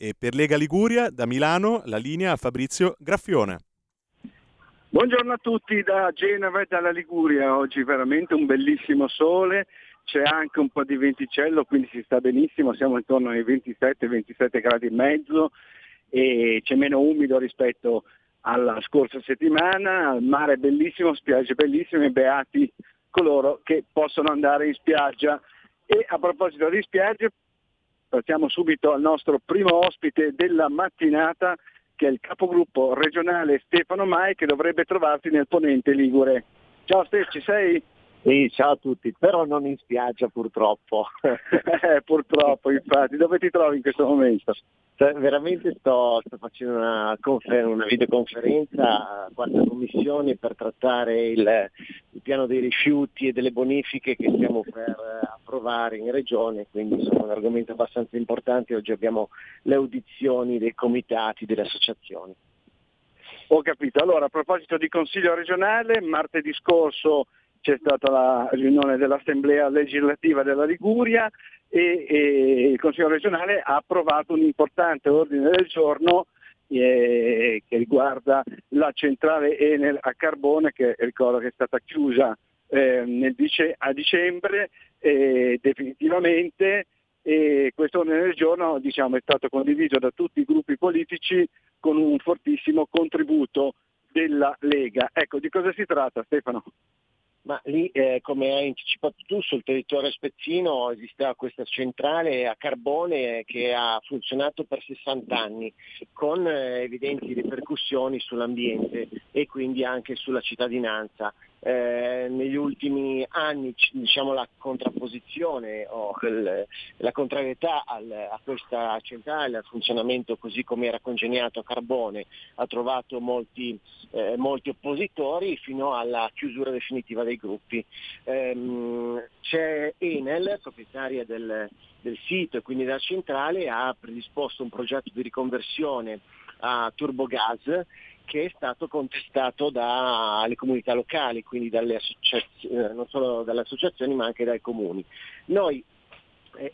E per Lega Liguria, da Milano, la linea a Fabrizio Graffione. Buongiorno a tutti da Genova e dalla Liguria, oggi veramente un bellissimo sole, c'è anche un po' di venticello, quindi si sta benissimo, siamo intorno ai 27-27 gradi e mezzo e c'è meno umido rispetto alla scorsa settimana, il mare è bellissimo, spiagge bellissime, beati coloro che possono andare in spiaggia. E a proposito di spiagge, passiamo subito al nostro primo ospite della mattinata che è il capogruppo regionale Stefano Mai che dovrebbe trovarsi nel ponente Ligure. Ciao Stefano, ci sei? Sì, ciao a tutti, però non in spiaggia purtroppo. eh, purtroppo, infatti. Dove ti trovi in questo momento? Cioè, veramente sto, sto facendo una, confer- una, videoconferenza a quarta commissione per trattare il, il, piano dei rifiuti e delle bonifiche che stiamo per approvare in regione, quindi sono un argomento abbastanza importante. Oggi abbiamo le audizioni dei comitati, delle associazioni. Ho capito. Allora, a proposito di Consiglio regionale, martedì scorso c'è stata la riunione dell'Assemblea legislativa della Liguria e, e il Consiglio regionale ha approvato un importante ordine del giorno eh, che riguarda la centrale Enel a carbone che ricordo che è stata chiusa eh, dice- a dicembre eh, definitivamente e questo ordine del giorno diciamo, è stato condiviso da tutti i gruppi politici con un fortissimo contributo della Lega. Ecco, di cosa si tratta Stefano? Ma lì, eh, come hai anticipato tu, sul territorio spezzino esisteva questa centrale a carbone che ha funzionato per 60 anni, con eh, evidenti ripercussioni sull'ambiente e quindi anche sulla cittadinanza. Eh, negli ultimi anni diciamo, la contrapposizione o il, la contrarietà al, a questa centrale, al funzionamento così come era congegnato a carbone, ha trovato molti, eh, molti oppositori fino alla chiusura definitiva dei gruppi. Eh, c'è Enel, proprietaria del, del sito e quindi della centrale, ha predisposto un progetto di riconversione a turbogas che è stato contestato dalle comunità locali, quindi eh, non solo dalle associazioni ma anche dai comuni. Noi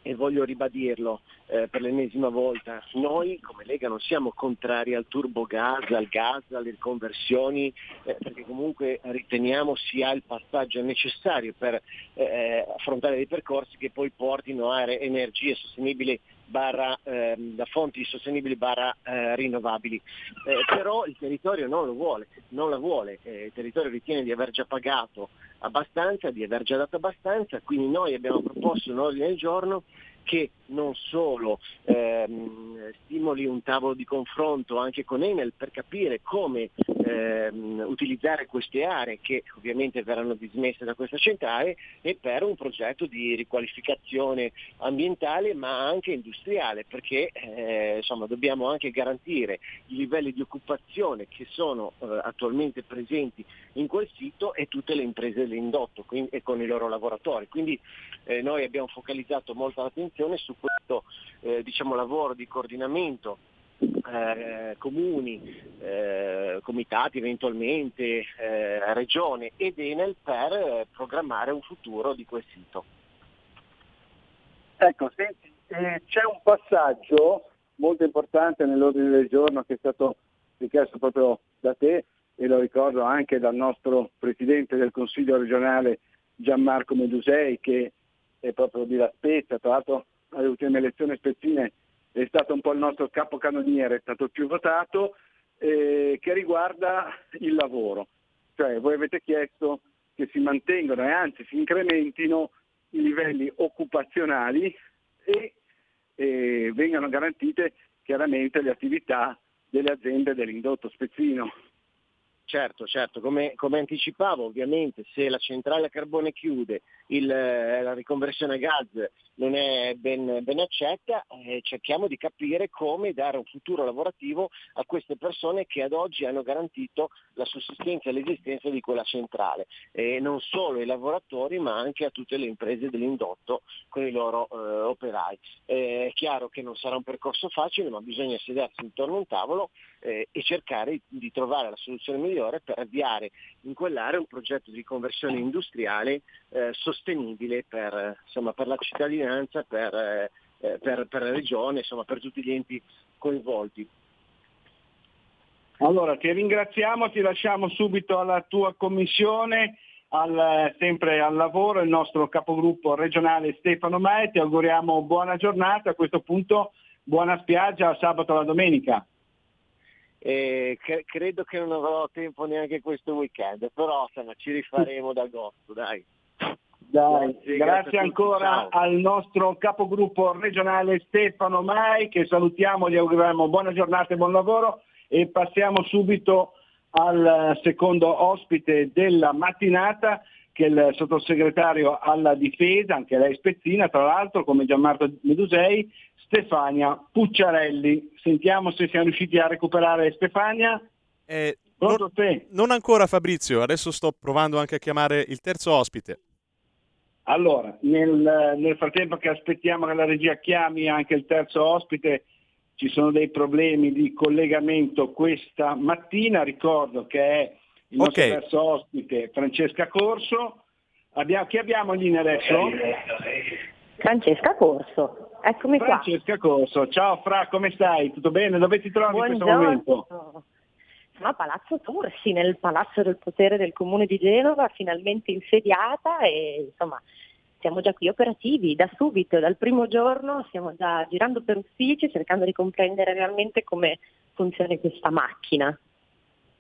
e, voglio ribadirlo eh, per l'ennesima volta, noi come Lega non siamo contrari al turbo gas, al gas, alle riconversioni, eh, perché comunque riteniamo sia il passaggio necessario per eh, affrontare dei percorsi che poi portino a energie sostenibili barra, eh, da fonti sostenibili barra eh, rinnovabili. Eh, però il territorio non lo vuole, non la vuole, eh, il territorio ritiene di aver già pagato abbastanza, di aver già dato abbastanza, quindi noi abbiamo proposto un ordine del giorno che non solo ehm, stimoli un tavolo di confronto anche con Enel per capire come ehm, utilizzare queste aree che ovviamente verranno dismesse da questa centrale e per un progetto di riqualificazione ambientale ma anche industriale perché eh, insomma, dobbiamo anche garantire i livelli di occupazione che sono eh, attualmente presenti in quel sito e tutte le imprese dell'indotto quindi, e con i loro lavoratori. Quindi eh, noi abbiamo focalizzato molta attenzione su questo eh, diciamo, lavoro di coordinamento eh, comuni, eh, comitati eventualmente, eh, regione ed Enel per eh, programmare un futuro di quel sito. Ecco, senti, eh, c'è un passaggio molto importante nell'ordine del giorno che è stato richiesto proprio da te e lo ricordo anche dal nostro Presidente del Consiglio regionale Gianmarco Medusei che è proprio di La Spezia, tra l'altro alle ultime elezioni spezzine è stato un po' il nostro capocannoniere, è stato il più votato, eh, che riguarda il lavoro. Cioè voi avete chiesto che si mantengano e anzi si incrementino i livelli occupazionali e eh, vengano garantite chiaramente le attività delle aziende dell'indotto spezzino. Certo, certo, come, come, anticipavo ovviamente se la centrale a carbone chiude, il, la riconversione a gas non è ben, ben accetta, eh, cerchiamo di capire come dare un futuro lavorativo a queste persone che ad oggi hanno garantito la sussistenza e l'esistenza di quella centrale e non solo ai lavoratori ma anche a tutte le imprese dell'indotto con i loro eh, operai. Eh, è chiaro che non sarà un percorso facile ma bisogna sedersi intorno a un tavolo eh, e cercare di trovare la soluzione migliore per avviare in quell'area un progetto di conversione industriale eh, sostenibile per, insomma, per la cittadinanza per, eh, per, per la regione, insomma per tutti gli enti coinvolti. Allora ti ringraziamo, ti lasciamo subito alla tua commissione, al, sempre al lavoro, il nostro capogruppo regionale Stefano Mai, ti auguriamo buona giornata, a questo punto buona spiaggia sabato e domenica. Eh, cre- credo che non avrò tempo neanche questo weekend, però insomma, ci rifaremo ad agosto, dai. Dai, grazie, grazie ancora al nostro capogruppo regionale Stefano Mai che salutiamo, gli auguriamo buona giornata e buon lavoro e passiamo subito al secondo ospite della mattinata che il sottosegretario alla difesa, anche lei spezzina, tra l'altro come Gianmarco Medusei, Stefania Pucciarelli. Sentiamo se siamo riusciti a recuperare Stefania. Eh, non, non ancora Fabrizio, adesso sto provando anche a chiamare il terzo ospite. Allora, nel, nel, frattempo che aspettiamo che la regia chiami anche il terzo ospite, ci sono dei problemi di collegamento questa mattina, ricordo che è il nostro okay. terzo ospite Francesca Corso. Abbiamo, chi abbiamo in linea adesso? Francesca Corso, eccomi Francesca qua. Francesca Corso, ciao Fra, come stai? Tutto bene? Dove ti trovi Buongiorno. in questo momento? Sono a Palazzo Tursi, nel Palazzo del Potere del Comune di Genova, finalmente insediata e insomma siamo già qui operativi da subito, dal primo giorno stiamo già girando per uffici cercando di comprendere realmente come funziona questa macchina.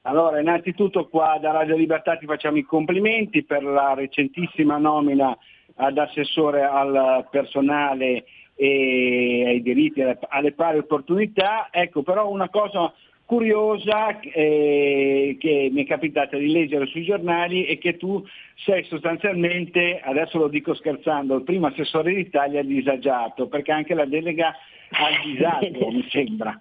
Allora, innanzitutto qua da Radio Libertà ti facciamo i complimenti per la recentissima nomina ad assessore al personale e ai diritti alle pari opportunità. Ecco, però una cosa curiosa eh, che mi è capitata di leggere sui giornali e che tu sei sostanzialmente, adesso lo dico scherzando, il primo assessore d'Italia disagiato, perché anche la delega al disagio mi sembra.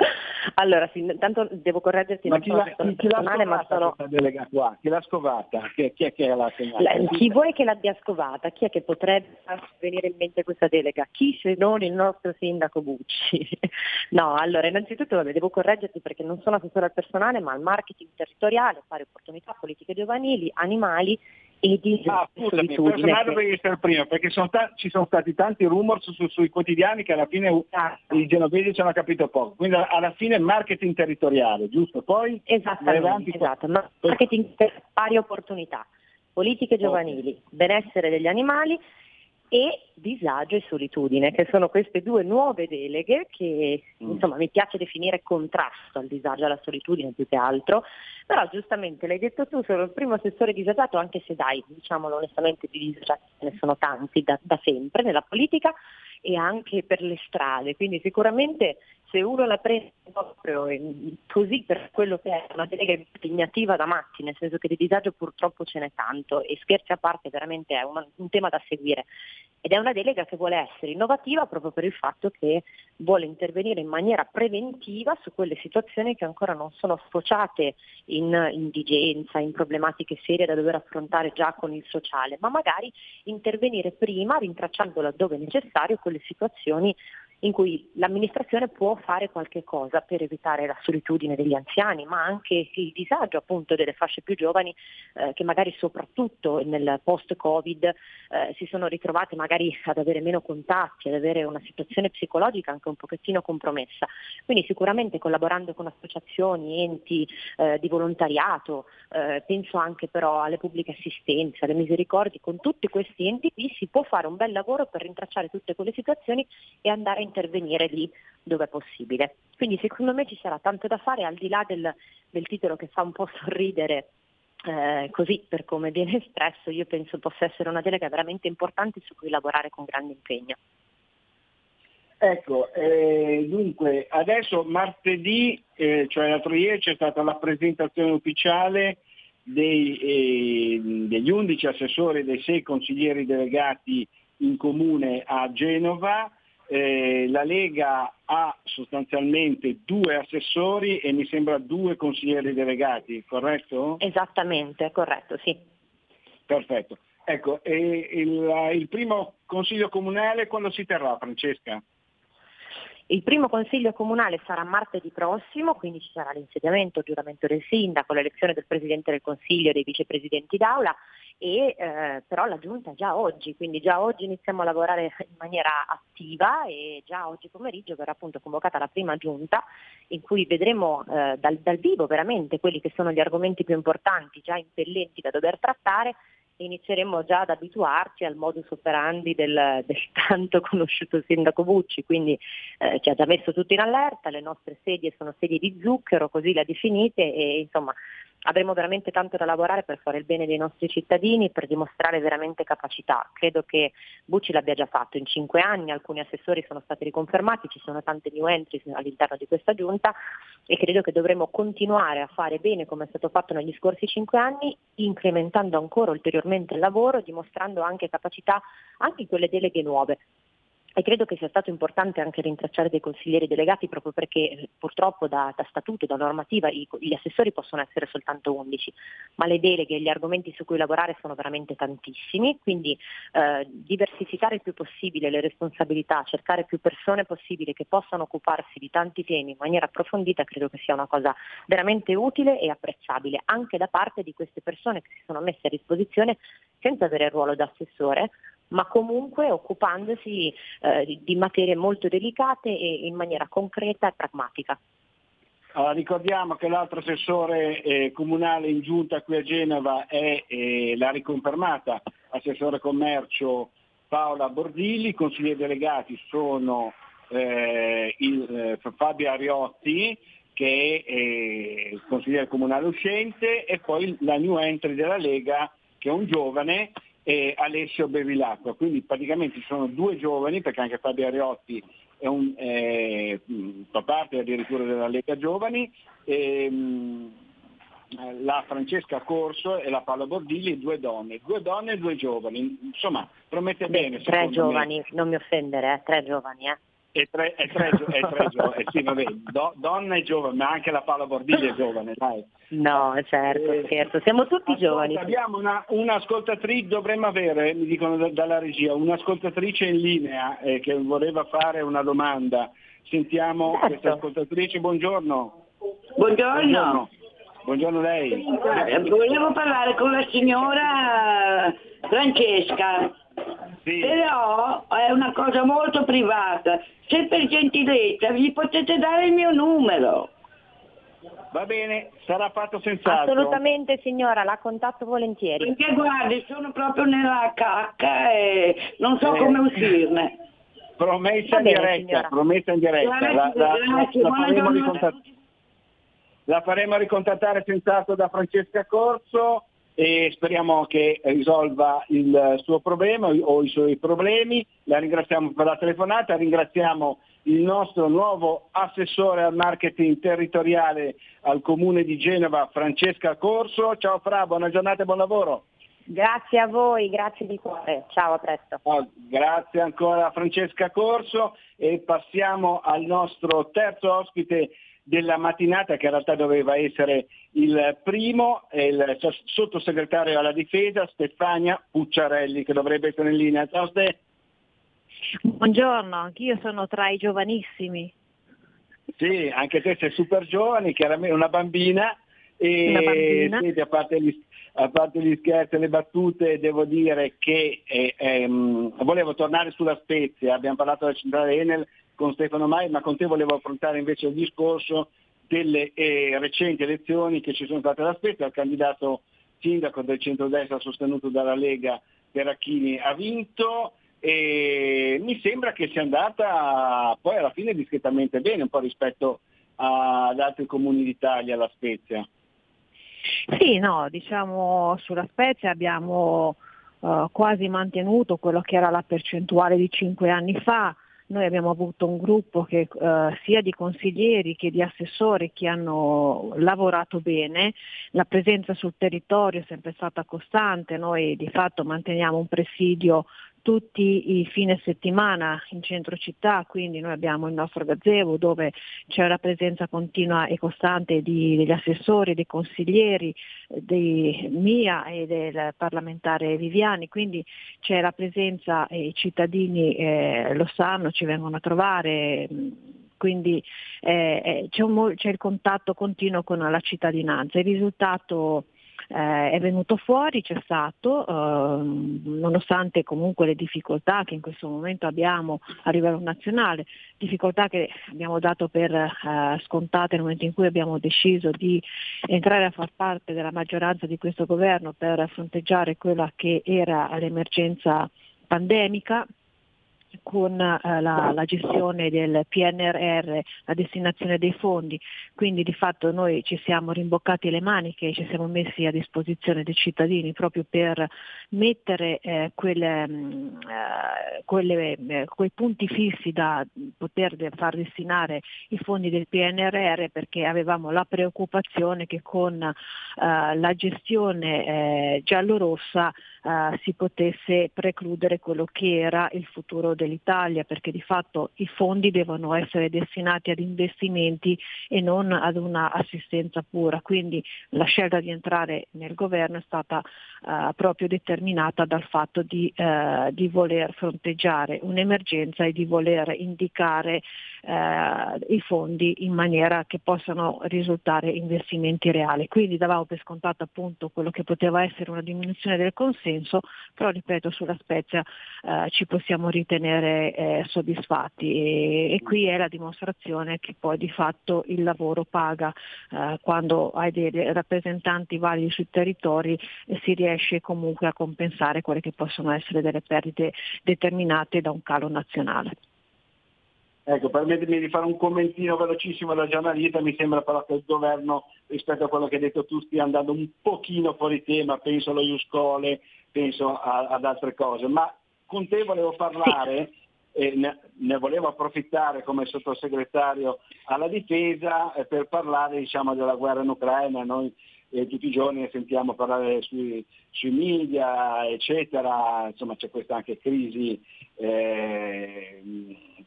Allora, sì, intanto devo correggerti, ma chi, la, chi, chi l'ha ma sono... delega qua? Chi l'ha scovata? Chi, chi è che l'ha segnata? Chi vuoi che l'abbia scovata? Chi è che potrebbe venire in mente questa delega? Chi se non il nostro sindaco Bucci? no, allora, innanzitutto vabbè, devo correggerti perché non sono assessore al personale, ma al marketing territoriale, pari opportunità, politiche giovanili, animali e di ah, scusami, personale essere il primo, perché sono ta- ci sono stati tanti rumors su- sui quotidiani che alla fine ah. i genovesi ci hanno capito poco. Quindi alla fine marketing territoriale, giusto? Poi Esattamente, esatto. marketing per pari opportunità, politiche giovanili, benessere degli animali e disagio e solitudine, che sono queste due nuove deleghe che mm. insomma mi piace definire contrasto al disagio e alla solitudine più che altro, però giustamente l'hai detto tu, sono il primo assessore disagiato, anche se dai, diciamolo onestamente di disagiati ne sono tanti da, da sempre nella politica e anche per le strade, quindi sicuramente se uno la prende proprio così per quello che è una delega impegnativa da matti, nel senso che di disagio purtroppo ce n'è tanto e scherzi a parte veramente è una, un tema da seguire. Ed è una delega che vuole essere innovativa proprio per il fatto che vuole intervenire in maniera preventiva su quelle situazioni che ancora non sono sfociate in indigenza, in problematiche serie da dover affrontare già con il sociale, ma magari intervenire prima rintracciando laddove necessario quelle situazioni in cui l'amministrazione può fare qualche cosa per evitare la solitudine degli anziani, ma anche il disagio appunto delle fasce più giovani eh, che magari soprattutto nel post-Covid eh, si sono ritrovate magari ad avere meno contatti, ad avere una situazione psicologica anche un pochettino compromessa. Quindi sicuramente collaborando con associazioni, enti eh, di volontariato, eh, penso anche però alle pubbliche assistenze, alle misericordi, con tutti questi enti qui si può fare un bel lavoro per rintracciare tutte quelle situazioni e andare a intervenire lì dove è possibile. Quindi secondo me ci sarà tanto da fare al di là del, del titolo che fa un po' sorridere eh, così per come viene espresso, io penso possa essere una delega veramente importante su cui lavorare con grande impegno. Ecco, eh, dunque adesso martedì, eh, cioè l'altro ieri, c'è stata la presentazione ufficiale dei, eh, degli 11 assessori e dei 6 consiglieri delegati in comune a Genova. Eh, la Lega ha sostanzialmente due assessori e mi sembra due consiglieri delegati, corretto? Esattamente, corretto, sì. Perfetto. Ecco, il, il primo consiglio comunale quando si terrà, Francesca? Il primo consiglio comunale sarà martedì prossimo, quindi ci sarà l'insediamento, il giuramento del sindaco, l'elezione del Presidente del Consiglio e dei vicepresidenti d'aula e eh, però la giunta già oggi, quindi già oggi iniziamo a lavorare in maniera attiva e già oggi pomeriggio verrà appunto convocata la prima giunta in cui vedremo eh, dal, dal vivo veramente quelli che sono gli argomenti più importanti, già impellenti da dover trattare inizieremo già ad abituarci al modus operandi del, del tanto conosciuto sindaco Bucci, quindi eh, ci ha già messo tutto in allerta, le nostre sedie sono sedie di zucchero, così le ha definite e insomma avremo veramente tanto da lavorare per fare il bene dei nostri cittadini, per dimostrare veramente capacità. Credo che Bucci l'abbia già fatto in cinque anni, alcuni assessori sono stati riconfermati, ci sono tante new entries all'interno di questa giunta e credo che dovremo continuare a fare bene come è stato fatto negli scorsi cinque anni, incrementando ancora ulteriormente il lavoro, dimostrando anche capacità anche in quelle deleghe nuove e credo che sia stato importante anche rintracciare dei consiglieri delegati proprio perché eh, purtroppo da, da statuto, da normativa, i, gli assessori possono essere soltanto 11, ma le deleghe e gli argomenti su cui lavorare sono veramente tantissimi, quindi eh, diversificare il più possibile le responsabilità, cercare più persone possibili che possano occuparsi di tanti temi in maniera approfondita, credo che sia una cosa veramente utile e apprezzabile anche da parte di queste persone che si sono messe a disposizione senza avere il ruolo d'assessore, ma comunque occupandosi eh, di materie molto delicate e in maniera concreta e pragmatica. Allora, ricordiamo che l'altro assessore eh, comunale in giunta qui a Genova è eh, la riconfermata assessore commercio Paola Bordilli, i consiglieri delegati sono eh, il, eh, Fabio Ariotti che è eh, il consigliere comunale uscente e poi la new entry della Lega che è un giovane e Alessio Bevilacqua. Quindi praticamente ci sono due giovani, perché anche Fabio Ariotti è un, eh, fa parte addirittura della Lega Giovani, e, la Francesca Corso e la Paola Bordilli, due donne, due donne e due giovani. Insomma, promette Beh, bene. Tre giovani, me. non mi offendere, eh, tre giovani. Eh. E tre, e tre, e tre giovani, eh, sì, vabbè, do, donna è giovane, ma anche la Paola Bordilli è giovane, dai. No, certo, eh, scherzo, siamo tutti ascolta, giovani. Abbiamo una, un'ascoltatrice, dovremmo avere, mi dicono da, dalla regia, un'ascoltatrice in linea eh, che voleva fare una domanda. Sentiamo certo. questa ascoltatrice, buongiorno. Buongiorno. Buongiorno, buongiorno lei. Volevo parlare con la signora Francesca. Sì. Però è una cosa molto privata. Se per gentilezza vi potete dare il mio numero. Va bene, sarà fatto senz'altro. Assolutamente signora, la contatto volentieri. Perché guardi, sono proprio nella cacca e non so Eh. come uscirne. Promessa in bene, diretta, signora. promessa in diretta. Grazie, La, la- grazie, la faremo giornata. ricontat- la faremo ricontattare senz'altro da Francesca Corso e speriamo che risolva il suo problema o i suoi problemi. La ringraziamo per la telefonata, ringraziamo il nostro nuovo assessore al marketing territoriale al comune di Genova, Francesca Corso. Ciao Fra, buona giornata e buon lavoro. Grazie a voi, grazie di cuore. Ciao, a presto. Oh, grazie ancora a Francesca Corso e passiamo al nostro terzo ospite della mattinata che in realtà doveva essere il primo, il sottosegretario alla difesa Stefania Pucciarelli che dovrebbe essere in linea. Ciao Ste. Buongiorno, anch'io sono tra i giovanissimi. Sì, anche te sei super giovane, chiaramente una bambina. E Una bambina. senti, a, parte gli, a parte gli scherzi e le battute, devo dire che eh, ehm, volevo tornare sulla Spezia, abbiamo parlato della centrale Enel con Stefano Mai, ma con te volevo affrontare invece il discorso delle eh, recenti elezioni che ci sono state alla Spezia, il candidato sindaco del centrodestra sostenuto dalla Lega Peracchini ha vinto e mi sembra che sia andata poi alla fine discretamente bene un po' rispetto ad altri comuni d'Italia, la Spezia. Sì, no, diciamo sulla Spezia abbiamo eh, quasi mantenuto quello che era la percentuale di cinque anni fa. Noi abbiamo avuto un gruppo che, eh, sia di consiglieri che di assessori che hanno lavorato bene, la presenza sul territorio è sempre stata costante, noi di fatto manteniamo un presidio tutti i fine settimana in centro città, quindi noi abbiamo il nostro gazebo dove c'è la presenza continua e costante di- degli assessori, dei consiglieri, di mia e del parlamentare Viviani, quindi c'è la presenza e i cittadini eh, lo sanno, ci vengono a trovare. Quindi eh, eh, c'è, un c'è il contatto continuo con la cittadinanza. Il risultato eh, è venuto fuori, c'è stato, ehm, nonostante comunque le difficoltà che in questo momento abbiamo a livello nazionale, difficoltà che abbiamo dato per eh, scontate nel momento in cui abbiamo deciso di entrare a far parte della maggioranza di questo governo per fronteggiare quella che era l'emergenza pandemica con eh, la, la gestione del PNRR, la destinazione dei fondi, quindi di fatto noi ci siamo rimboccati le maniche e ci siamo messi a disposizione dei cittadini proprio per mettere eh, quelle, mh, eh, quelle, eh, quei punti fissi da poter far destinare i fondi del PNRR perché avevamo la preoccupazione che con eh, la gestione eh, giallorossa eh, si potesse precludere quello che era il futuro dell'Italia, perché di fatto i fondi devono essere destinati ad investimenti e non ad una assistenza pura. Quindi la scelta di entrare nel governo è stata eh, proprio determinata dal fatto di, eh, di voler fronteggiare un'emergenza e di voler indicare eh, i fondi in maniera che possano risultare investimenti reali. Quindi davamo per scontato appunto quello che poteva essere una diminuzione del consenso, però ripeto sulla Spezia eh, ci possiamo ritenere eh, soddisfatti. E, e qui è la dimostrazione che poi di fatto il lavoro paga eh, quando hai dei rappresentanti validi sui territori e si riesce comunque a compensare quelle che possono essere delle perdite determinate da un calo nazionale. Ecco, permettimi di fare un commentino velocissimo da giornalista, mi sembra però che il governo rispetto a quello che hai detto tu stia andando un pochino fuori tema, penso allo Iuscole, penso a- ad altre cose, ma con te volevo parlare e ne, ne volevo approfittare come sottosegretario alla difesa eh, per parlare diciamo, della guerra in Ucraina, noi eh, tutti i giorni ne sentiamo parlare sui, sui media, eccetera, insomma c'è questa anche crisi, eh,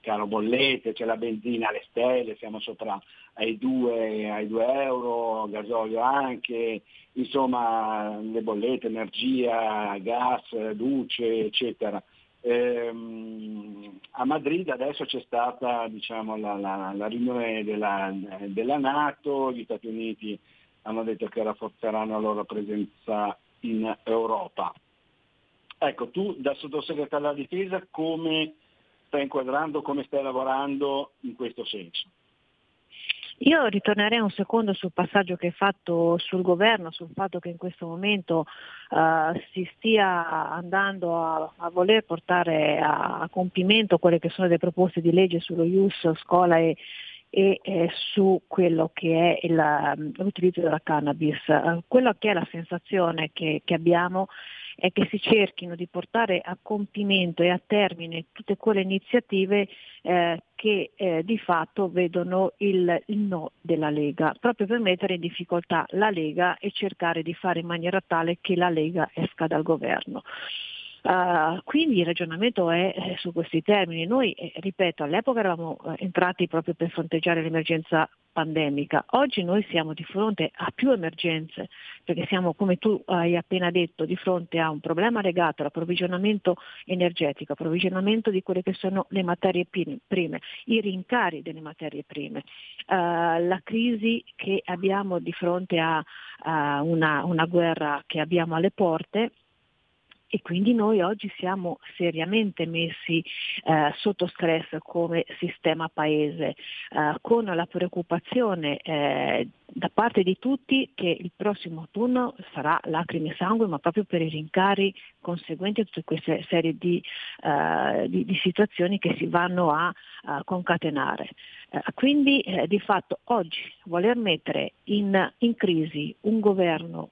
caro bollette, c'è la benzina alle stelle, siamo sopra ai 2, ai 2 euro, gasolio anche, insomma le bollette, energia, gas, luce, eccetera. Ehm, a Madrid adesso c'è stata diciamo, la, la- la riunione della, della Nato, gli Stati Uniti hanno detto che rafforzeranno la loro presenza in Europa. Ecco, tu da sottosegretario alla difesa come stai inquadrando, come stai lavorando in questo senso? Io ritornerei un secondo sul passaggio che hai fatto sul governo, sul fatto che in questo momento eh, si stia andando a, a voler portare a, a compimento quelle che sono le proposte di legge sullo IUS, scuola e, e eh, su quello che è il, um, l'utilizzo della cannabis. Eh, quella che è la sensazione che, che abbiamo che si cerchino di portare a compimento e a termine tutte quelle iniziative eh, che eh, di fatto vedono il, il no della Lega, proprio per mettere in difficoltà la Lega e cercare di fare in maniera tale che la Lega esca dal governo. Uh, quindi il ragionamento è, è, su questi termini. Noi, eh, ripeto, all'epoca eravamo eh, entrati proprio per fronteggiare l'emergenza pandemica. Oggi noi siamo di fronte a più emergenze, perché siamo, come tu hai appena detto, di fronte a un problema legato all'approvvigionamento energetico, approvvigionamento di quelle che sono le materie prime, i rincari delle materie prime, uh, la crisi che abbiamo di fronte a, a una, una guerra che abbiamo alle porte e quindi noi oggi siamo seriamente messi eh, sotto stress come sistema paese, eh, con la preoccupazione eh, da parte di tutti che il prossimo autunno sarà lacrime e sangue, ma proprio per i rincari conseguenti a tutte queste serie di, uh, di, di situazioni che si vanno a uh, concatenare. Uh, quindi di fatto oggi voler mettere in, in crisi un governo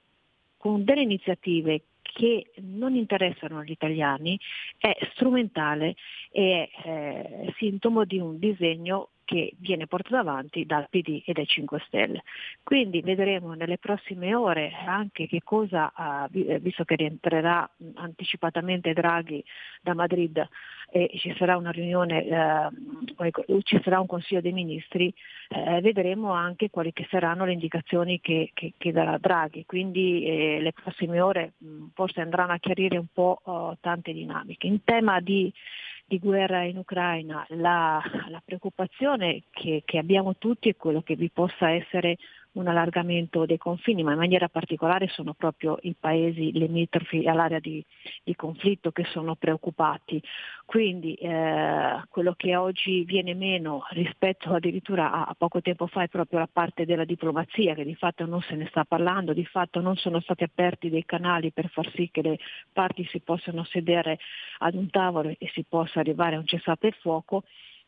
con delle iniziative che non interessano gli italiani è strumentale e è eh, sintomo di un disegno che viene portato avanti dal PD e dai 5 Stelle. Quindi vedremo nelle prossime ore anche che cosa, uh, visto che rientrerà anticipatamente Draghi da Madrid e ci sarà una riunione, uh, ci sarà un Consiglio dei Ministri, uh, vedremo anche quali saranno le indicazioni che, che, che darà Draghi. Quindi eh, le prossime ore forse andranno a chiarire un po' oh, tante dinamiche. In tema di di guerra in Ucraina, la, la preoccupazione che, che, abbiamo tutti è quello che vi possa essere un allargamento dei confini, ma in maniera particolare sono proprio i paesi limitrofi all'area di, di conflitto che sono preoccupati. Quindi eh, quello che oggi viene meno rispetto addirittura a, a, poco tempo fa è proprio la parte della diplomazia, che di fatto non se ne sta parlando, di fatto non sono stati aperti dei canali per far sì che le parti si possano sedere ad un tavolo e si possa arrivare a un cessate il fuoco.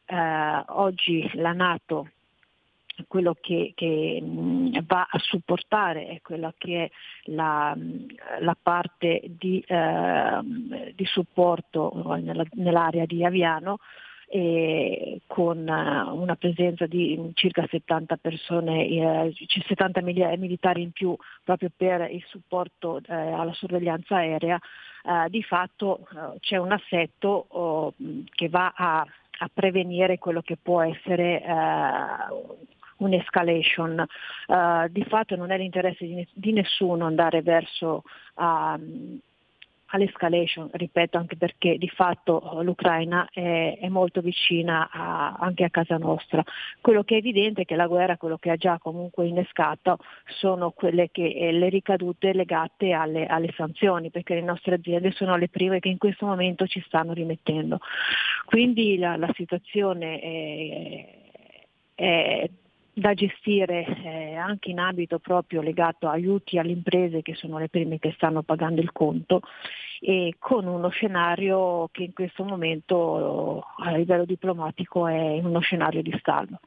Eh, oggi la Nato quello che, che, va a supportare è quella che è la, la parte di, eh, di supporto nella, nell'area di Aviano eh, con una presenza di circa 70 persone, eh, 70 militari in più proprio per il supporto eh, alla sorveglianza aerea, eh, di fatto eh, c'è un assetto oh, che va a, prevenire quello che può essere eh, un'escalation. Uh, di fatto non è l'interesse di, di nessuno andare verso uh, all'escalation, ripeto anche perché di fatto l'Ucraina è, è molto vicina a, anche a casa nostra. Quello che è evidente è che la guerra, quello che ha già comunque innescato, sono quelle che, eh, le ricadute legate alle, alle, sanzioni, perché le nostre aziende sono le prime che in questo momento ci stanno rimettendo. Quindi la, la situazione è, è da gestire eh, anche in ambito proprio legato a aiuti alle imprese che sono le prime che stanno pagando il conto e con uno scenario che in questo momento a livello diplomatico è uno scenario di stallo.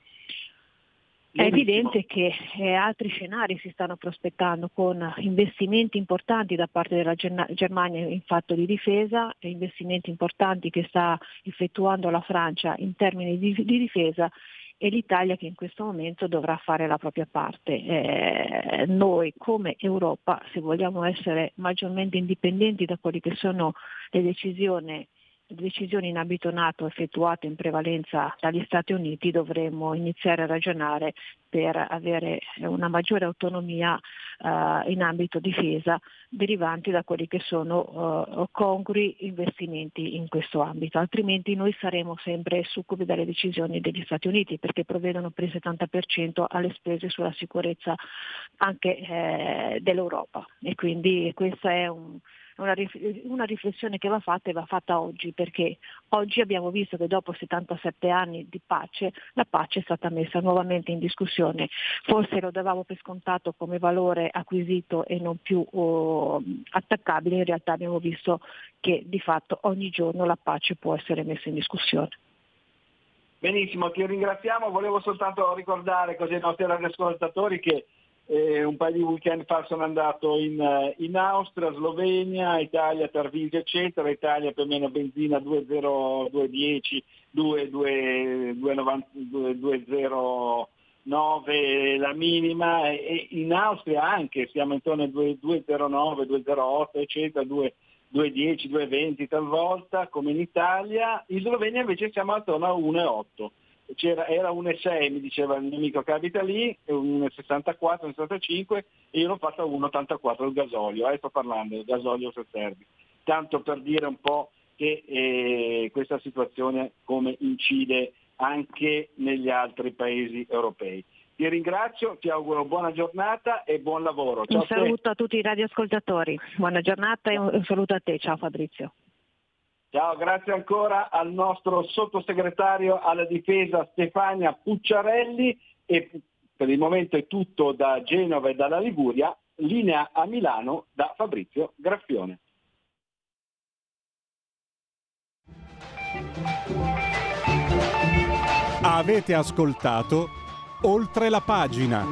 È evidente che eh, altri scenari si stanno prospettando con investimenti importanti da parte della Germania in fatto di difesa, investimenti importanti che sta effettuando la Francia in termini di, di difesa e l'Italia che in questo momento dovrà fare la propria parte. Eh, noi come Europa, se vogliamo essere maggiormente indipendenti da quelle che sono le decisioni decisioni in ambito NATO effettuate in prevalenza dagli Stati Uniti dovremmo iniziare a ragionare per avere una maggiore autonomia uh, in ambito difesa derivanti da quelli che sono uh, congrui investimenti in questo ambito, altrimenti noi saremo sempre succubi dalle decisioni degli Stati Uniti perché provvedono per il 70% alle spese sulla sicurezza anche eh, dell'Europa. E quindi questo è un una, una riflessione che va fatta e va fatta oggi, perché oggi abbiamo visto che dopo 77 anni di pace la pace è stata messa nuovamente in discussione. Forse lo davamo per scontato come valore acquisito e non più oh, attaccabile, in realtà abbiamo visto che di fatto ogni giorno la pace può essere messa in discussione. Benissimo, ti ringraziamo. Volevo soltanto ricordare così ai nostri radioascoltatori che eh, un paio di weekend fa sono andato in, eh, in Austria, Slovenia, Italia, Tarvisio, eccetera. Italia più o meno benzina 2,0, 2,10, 2,09 la minima e in Austria anche siamo intorno ai 2,09, 2,08 eccetera, 2, 2,10, 2,20 talvolta come in Italia, in Slovenia invece siamo attorno a 1,8. C'era, era 1,6 mi diceva il mio amico che abita lì, 1,64, 1,65 e io l'ho fatto a 1,84 il gasolio, eh, sto parlando del gasolio se serve. Tanto per dire un po' che eh, questa situazione come incide anche negli altri paesi europei. Ti ringrazio, ti auguro buona giornata e buon lavoro. Ciao un saluto a, a tutti i radioascoltatori, buona giornata e un saluto a te, ciao Fabrizio. Ciao, grazie ancora al nostro sottosegretario alla difesa Stefania Pucciarelli e per il momento è tutto da Genova e dalla Liguria, linea a Milano da Fabrizio Graffione. Avete ascoltato oltre la pagina.